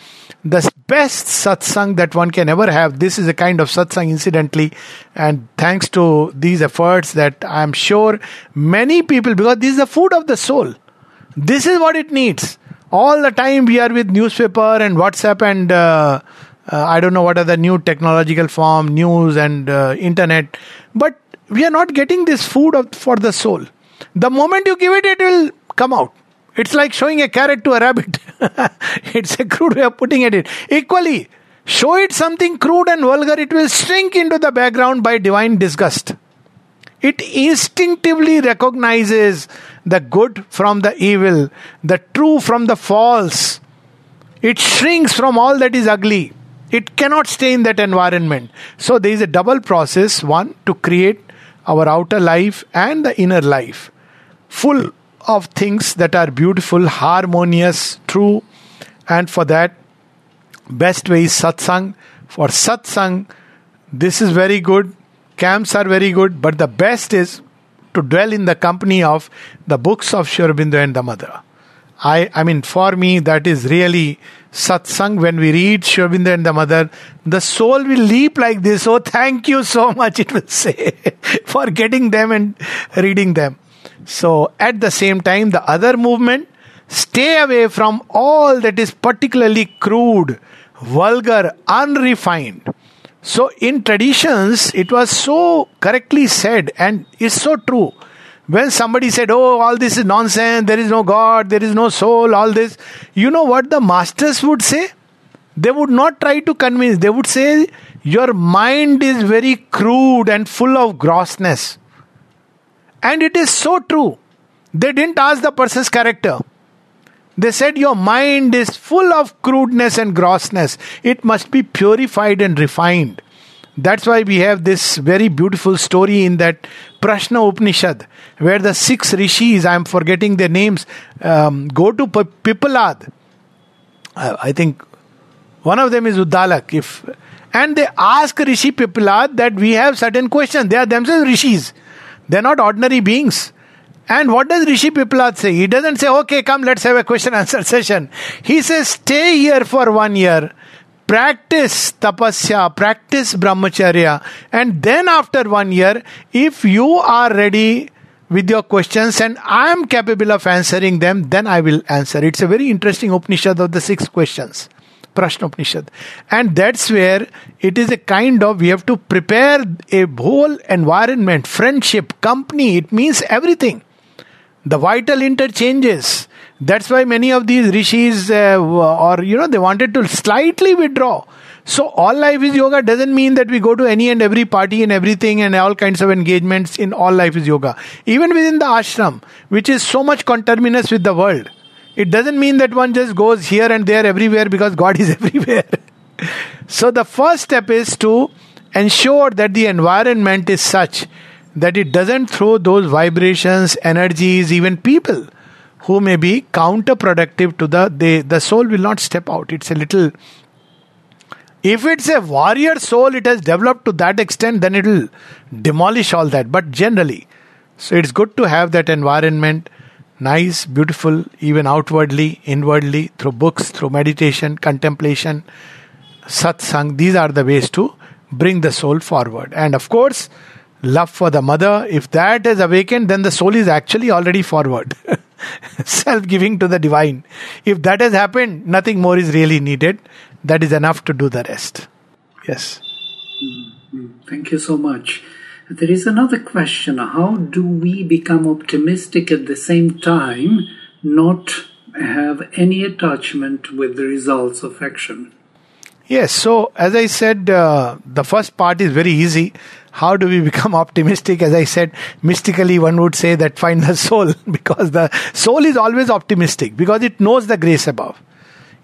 the best satsang that one can ever have, this is a kind of satsang, incidentally. And thanks to these efforts, that I'm sure many people, because this is the food of the soul, this is what it needs. All the time we are with newspaper and WhatsApp and uh, uh, I don't know what are the new technological form, news and uh, internet, but we are not getting this food of, for the soul. The moment you give it, it will come out. It's like showing a carrot to a rabbit. it's a crude way of putting it. Equally, show it something crude and vulgar, it will shrink into the background by divine disgust. It instinctively recognizes the good from the evil, the true from the false. It shrinks from all that is ugly. It cannot stay in that environment. So there is a double process one, to create our outer life and the inner life. Full of things that are beautiful, harmonious, true, and for that, best way is satsang. For satsang, this is very good, camps are very good, but the best is to dwell in the company of the books of Sri Aurobindo and the Mother. I, I mean, for me, that is really satsang. When we read Sri Aurobindo and the Mother, the soul will leap like this. Oh, thank you so much, it will say, for getting them and reading them. So, at the same time, the other movement, stay away from all that is particularly crude, vulgar, unrefined. So, in traditions, it was so correctly said, and it's so true. When somebody said, Oh, all this is nonsense, there is no God, there is no soul, all this, you know what the masters would say? They would not try to convince, they would say, Your mind is very crude and full of grossness. And it is so true. They didn't ask the person's character. They said, Your mind is full of crudeness and grossness. It must be purified and refined. That's why we have this very beautiful story in that Prashna Upanishad, where the six rishis, I'm forgetting their names, um, go to Pipalad. Uh, I think one of them is Uddalak. If and they ask Rishi Pipalad that we have certain questions. They are themselves rishis. They're not ordinary beings. And what does Rishi Pipalad say? He doesn't say, okay, come, let's have a question answer session. He says, stay here for one year, practice tapasya, practice brahmacharya, and then after one year, if you are ready with your questions and I am capable of answering them, then I will answer. It's a very interesting Upanishad of the six questions. Prashna Upanishad. And that's where it is a kind of, we have to prepare a whole environment, friendship, company, it means everything the vital interchanges. That's why many of these rishis, uh, or you know, they wanted to slightly withdraw. So, all life is yoga doesn't mean that we go to any and every party and everything and all kinds of engagements in all life is yoga. Even within the ashram, which is so much conterminous with the world, it doesn't mean that one just goes here and there everywhere because God is everywhere. so, the first step is to ensure that the environment is such that it doesn't throw those vibrations, energies, even people who may be counterproductive to the they, the soul will not step out. It's a little if it's a warrior soul, it has developed to that extent, then it will demolish all that. But generally, so it's good to have that environment nice, beautiful, even outwardly, inwardly, through books, through meditation, contemplation, satsang. These are the ways to bring the soul forward. And of course, love for the mother, if that is awakened, then the soul is actually already forward. Self giving to the divine. If that has happened, nothing more is really needed. That is enough to do the rest. Yes. Mm-hmm. Thank you so much. There is another question. How do we become optimistic at the same time, not have any attachment with the results of action? Yes, so as I said, uh, the first part is very easy. How do we become optimistic? As I said, mystically, one would say that find the soul, because the soul is always optimistic, because it knows the grace above.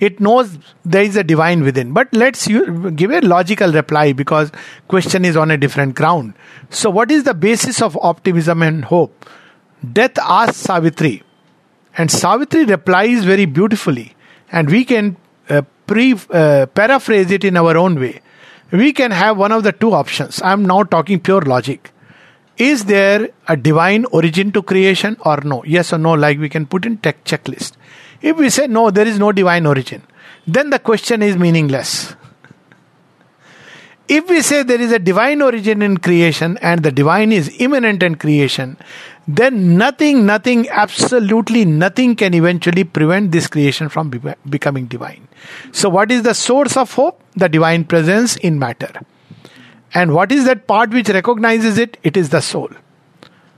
It knows there is a divine within. But let's give a logical reply because question is on a different ground. So, what is the basis of optimism and hope? Death asks Savitri, and Savitri replies very beautifully, and we can uh, pre, uh, paraphrase it in our own way, we can have one of the two options. I am now talking pure logic. Is there a divine origin to creation or no? Yes or no, like we can put in tech checklist. If we say no, there is no divine origin, then the question is meaningless. If we say there is a divine origin in creation and the divine is immanent in creation, then nothing, nothing, absolutely nothing can eventually prevent this creation from be- becoming divine. So, what is the source of hope? The divine presence in matter. And what is that part which recognizes it? It is the soul.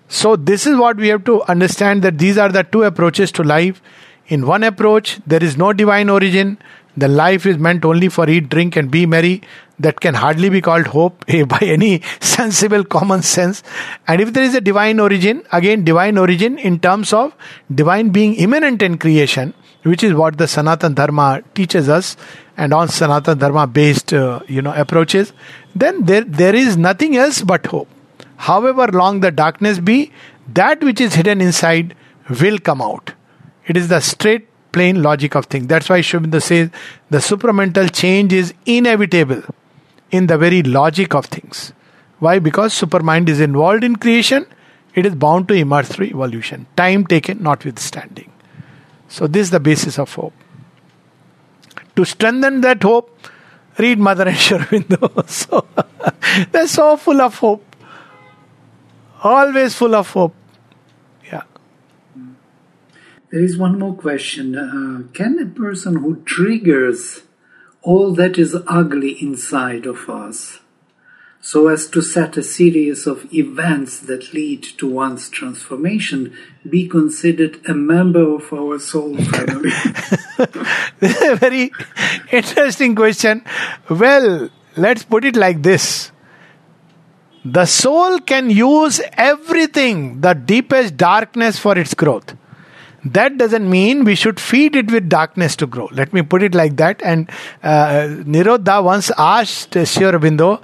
So, this is what we have to understand that these are the two approaches to life. In one approach, there is no divine origin, the life is meant only for eat, drink, and be merry. That can hardly be called hope eh, by any sensible common sense. And if there is a divine origin, again, divine origin in terms of divine being immanent in creation, which is what the Sanatan Dharma teaches us, and on Sanatan Dharma based, uh, you know, approaches, then there, there is nothing else but hope. However long the darkness be, that which is hidden inside will come out. It is the straight plain logic of things. That's why Sri says the supramental change is inevitable in the very logic of things. Why? Because supermind is involved in creation, it is bound to emerge through evolution. Time taken, notwithstanding. So, this is the basis of hope. To strengthen that hope, read Mother and Sri so, they're so full of hope. Always full of hope. There is one more question. Uh, can a person who triggers all that is ugly inside of us so as to set a series of events that lead to one's transformation be considered a member of our soul family? this is a very interesting question. Well, let's put it like this. The soul can use everything, the deepest darkness for its growth that doesn't mean we should feed it with darkness to grow. Let me put it like that. And uh, Nirodha once asked Sri Aurobindo,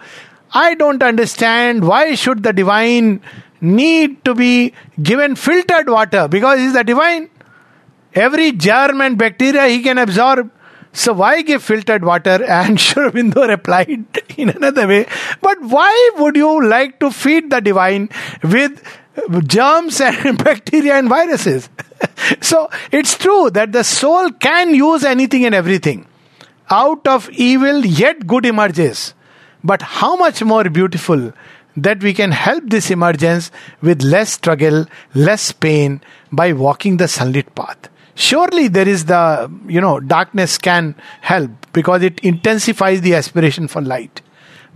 I don't understand why should the divine need to be given filtered water because he's the divine. Every germ and bacteria he can absorb. So why give filtered water? And Sri replied in another way, but why would you like to feed the divine with germs and bacteria and viruses? so it's true that the soul can use anything and everything. Out of evil, yet good emerges. But how much more beautiful that we can help this emergence with less struggle, less pain by walking the sunlit path. Surely there is the, you know, darkness can help because it intensifies the aspiration for light.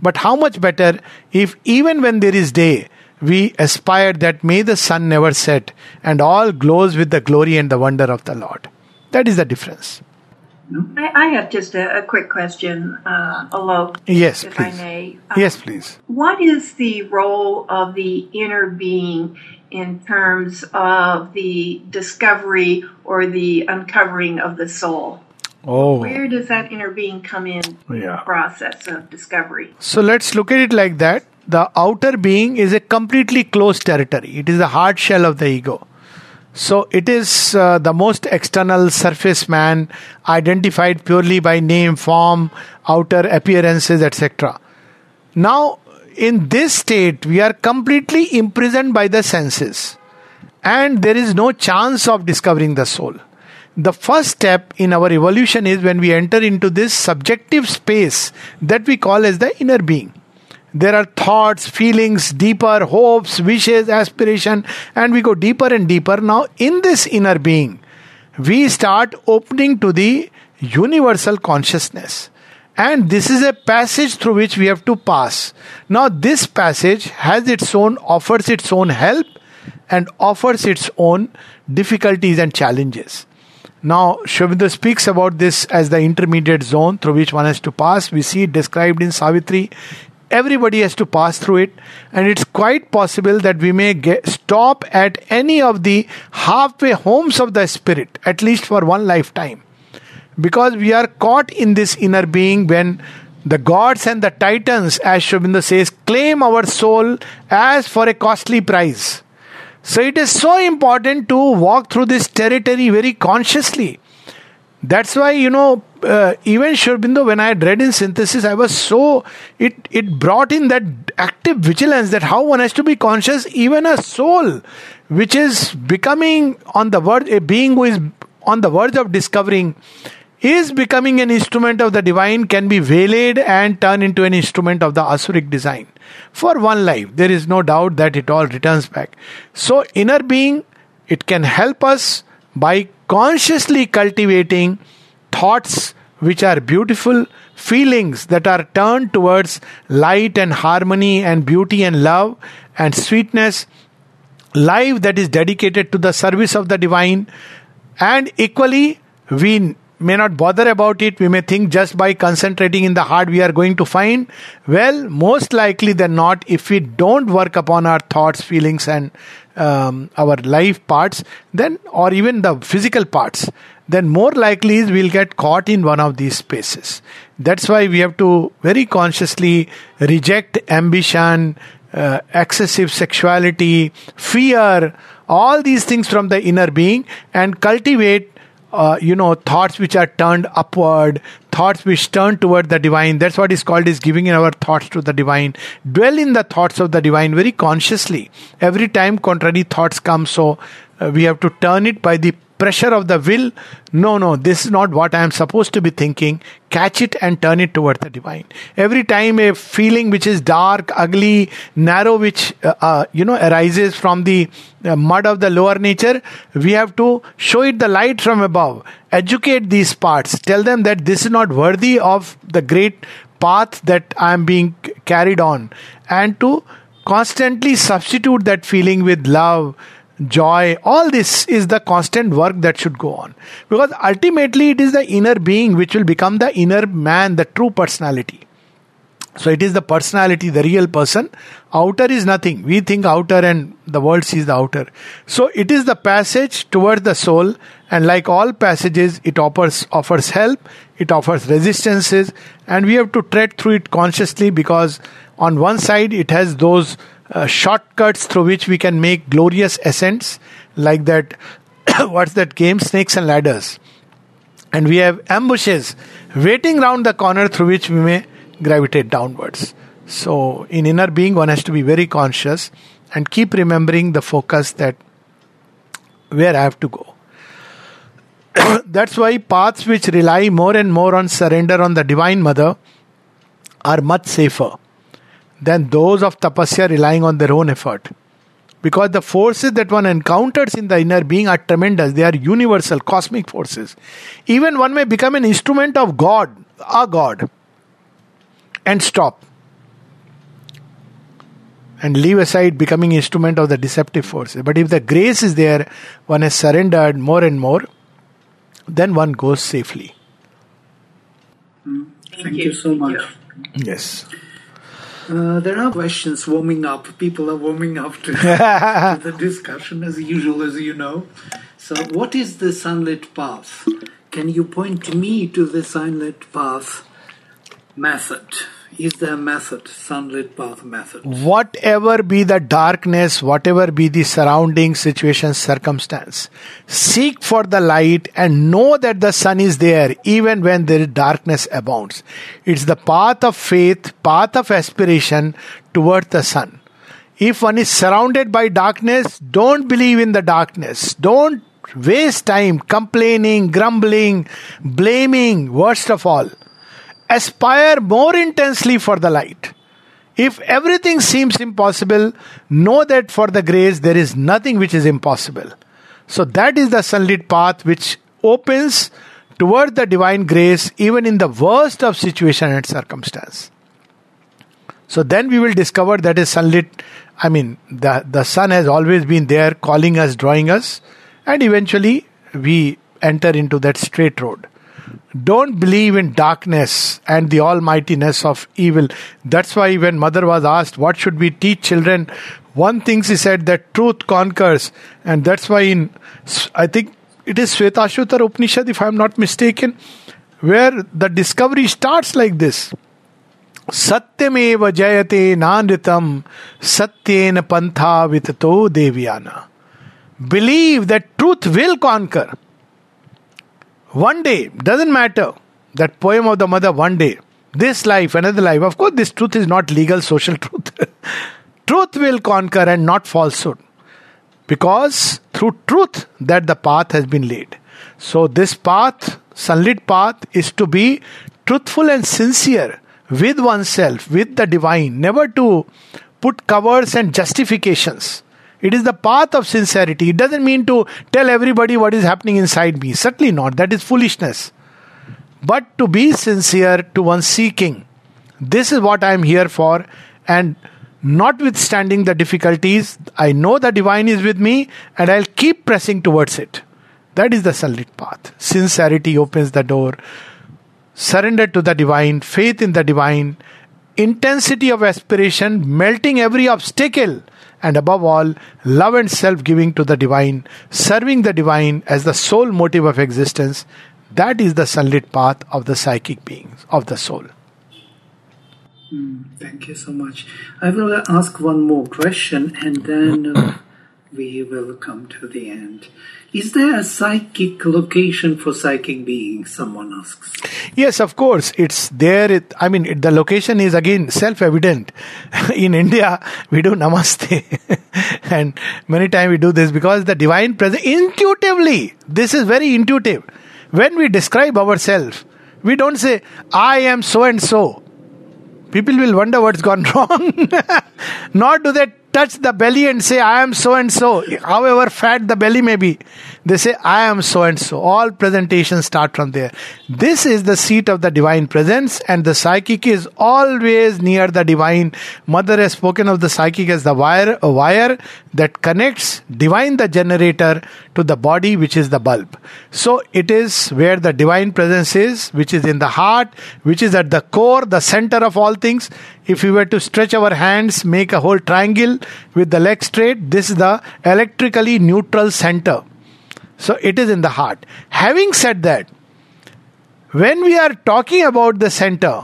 But how much better if even when there is day, we aspire that may the sun never set and all glows with the glory and the wonder of the Lord. That is the difference. I, I have just a, a quick question, uh, Alok. Yes, if please. I may. Um, yes, please. What is the role of the inner being in terms of the discovery or the uncovering of the soul? Oh. Where does that inner being come in yeah. the process of discovery? So let's look at it like that. The outer being is a completely closed territory. It is the hard shell of the ego. So it is uh, the most external surface man, identified purely by name, form, outer appearances, etc. Now, in this state, we are completely imprisoned by the senses, and there is no chance of discovering the soul. The first step in our evolution is when we enter into this subjective space that we call as the inner being there are thoughts, feelings, deeper hopes, wishes, aspiration, and we go deeper and deeper. Now, in this inner being, we start opening to the universal consciousness. And this is a passage through which we have to pass. Now, this passage has its own, offers its own help and offers its own difficulties and challenges. Now, Sri speaks about this as the intermediate zone through which one has to pass. We see it described in Savitri everybody has to pass through it. And it's quite possible that we may get, stop at any of the halfway homes of the spirit at least for one lifetime. Because we are caught in this inner being when the gods and the titans as Sri Aurobindo says claim our soul as for a costly price. So it is so important to walk through this territory very consciously that's why you know uh, even Sri Aurobindo, when I had read in synthesis, I was so it it brought in that active vigilance that how one has to be conscious, even a soul which is becoming on the verge, a being who is on the verge of discovering, is becoming an instrument of the divine, can be waylaid and turned into an instrument of the asuric design. For one life, there is no doubt that it all returns back. So, inner being, it can help us by consciously cultivating thoughts which are beautiful, feelings that are turned towards light and harmony and beauty and love and sweetness, life that is dedicated to the service of the divine, and equally, we may not bother about it. We may think just by concentrating in the heart we are going to find. Well, most likely than not, if we don't work upon our thoughts, feelings, and um, our life parts, then, or even the physical parts, then more likely is we'll get caught in one of these spaces. That's why we have to very consciously reject ambition, uh, excessive sexuality, fear, all these things from the inner being and cultivate uh, you know thoughts which are turned upward thoughts which turn toward the divine. That's what is called is giving in our thoughts to the divine. Dwell in the thoughts of the divine very consciously. Every time contrary thoughts come so uh, we have to turn it by the pressure of the will. No no this is not what i am supposed to be thinking. Catch it and turn it toward the divine. Every time a feeling which is dark ugly narrow which uh, uh, you know arises from the uh, mud of the lower nature we have to show it the light from above. Educate these parts. Tell them that this is not worthy of the great path that i am being carried on. And to constantly substitute that feeling with love joy, all this is the constant work that should go on. Because ultimately, it is the inner being which will become the inner man, the true personality. So it is the personality, the real person. Outer is nothing. We think outer and the world sees the outer. So it is the passage towards the soul, and like all passages, it offers offers help, it offers resistances, and we have to tread through it consciously because on one side it has those uh, shortcuts through which we can make glorious ascents, like that. what's that game? Snakes and ladders. And we have ambushes waiting round the corner through which we may gravitate downwards. So, in inner being, one has to be very conscious and keep remembering the focus that where I have to go. That's why paths which rely more and more on surrender on the Divine Mother are much safer than those of tapasya relying on their own effort. Because the forces that one encounters in the inner being are tremendous, they are universal, cosmic forces. Even one may become an instrument of God, a God and stop and leave aside becoming instrument of the deceptive forces but if the grace is there one has surrendered more and more then one goes safely mm. thank, thank you. you. so much yes uh, there are questions warming up. People are warming up to, to the discussion as usual, as you know. So, what is the sunlit path? Can you point me to the sunlit path method? Is the method, sunlit path method. Whatever be the darkness, whatever be the surrounding situation, circumstance, seek for the light and know that the sun is there even when there is darkness abounds. It's the path of faith, path of aspiration toward the sun. If one is surrounded by darkness, don't believe in the darkness. Don't waste time complaining, grumbling, blaming, worst of all aspire more intensely for the light. If everything seems impossible, know that for the grace there is nothing which is impossible. So that is the sunlit path which opens toward the divine grace even in the worst of situation and circumstance. So then we will discover that is sunlit. I mean, the, the sun has always been there calling us, drawing us, and eventually we enter into that straight road. Don't believe in darkness and the almightiness of evil. That's why when mother was asked, what should we teach children? One thing she said that truth conquers. And that's why in, I think it is Svetashvatar Upanishad, if I'm not mistaken, where the discovery starts like this. सत्यमेव जयते नानृतम सत्येन पंथा विततो देवयाना believe that truth will conquer one day, doesn't matter. That poem of the mother, one day. This life, another life. Of course, this truth is not legal social truth. truth will conquer and not falsehood. Because through truth that the path has been laid. So this path, sunlit path, is to be truthful and sincere with oneself, with the divine, never to put covers and justifications. It is the path of sincerity. It doesn't mean to tell everybody what is happening inside me. Certainly not. That is foolishness. But to be sincere to one's seeking. This is what I am here for. And notwithstanding the difficulties, I know the divine is with me and I'll keep pressing towards it. That is the sunlit path. Sincerity opens the door. Surrender to the divine, faith in the divine, intensity of aspiration, melting every obstacle and above all, love and self giving to the divine, serving the divine as the sole motive of existence, that is the sunlit path of the psychic beings, of the soul. Mm, thank you so much. I will ask one more question and then uh, we will come to the end. Is there a psychic location for psychic beings? Someone asks. Yes, of course. It's there. It, I mean, it, the location is again self evident. In India, we do namaste. and many times we do this because the divine presence, intuitively, this is very intuitive. When we describe ourselves, we don't say, I am so and so. People will wonder what's gone wrong. Nor do they touch the belly and say, I am so and so, however fat the belly may be. They say, I am so and so. All presentations start from there. This is the seat of the divine presence, and the psychic is always near the divine. Mother has spoken of the psychic as the wire, a wire that connects divine, the generator, to the body, which is the bulb. So it is where the divine presence is, which is in the heart, which is at the core, the center of all things. If we were to stretch our hands, make a whole triangle with the leg straight, this is the electrically neutral center. So it is in the heart. Having said that, when we are talking about the center,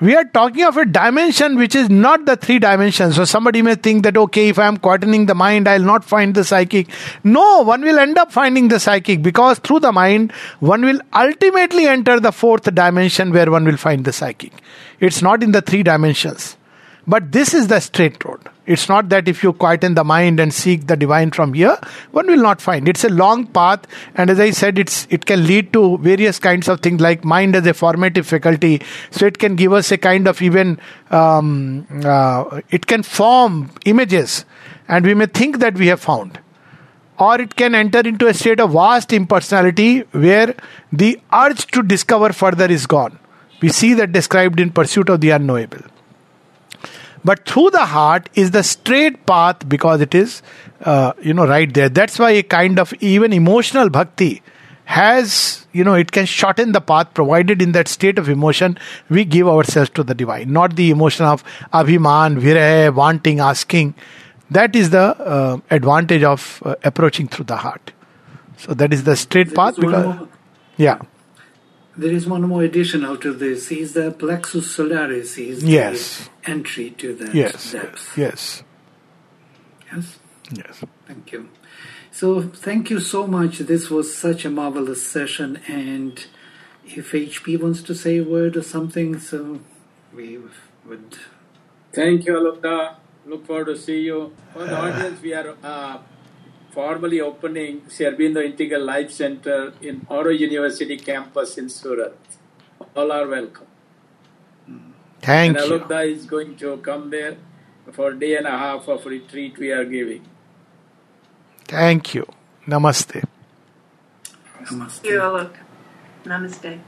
we are talking of a dimension which is not the three dimensions. So somebody may think that, okay, if I am quietening the mind, I'll not find the psychic. No, one will end up finding the psychic because through the mind, one will ultimately enter the fourth dimension where one will find the psychic. It's not in the three dimensions. But this is the straight road. It's not that if you quieten the mind and seek the divine from here, one will not find. It's a long path, and as I said, it's it can lead to various kinds of things like mind as a formative faculty. So it can give us a kind of even um, uh, it can form images, and we may think that we have found. Or it can enter into a state of vast impersonality where the urge to discover further is gone. We see that described in Pursuit of the Unknowable. But through the heart is the straight path because it is, uh, you know, right there. That's why a kind of even emotional bhakti has, you know, it can shorten the path provided in that state of emotion we give ourselves to the divine, not the emotion of abhiman, viraha, wanting, asking. That is the uh, advantage of uh, approaching through the heart. So that is the straight path because, yeah. There is one more addition out of this. Is the plexus solaris. Is yes. the entry to that yes. depth. Yes. Yes. Yes. Thank you. So thank you so much. This was such a marvelous session. And if HP wants to say a word or something, so we would. Thank you, Alokda. Look forward to see you. For the audience, we are uh, formally opening Sri Aurobindo Integral Life Center in Auro University campus in Surat. All are welcome. Thank and you. Alokda is going to come there for a day and a half of retreat we are giving. Thank you. Namaste. Namaste. You, Alok. Namaste.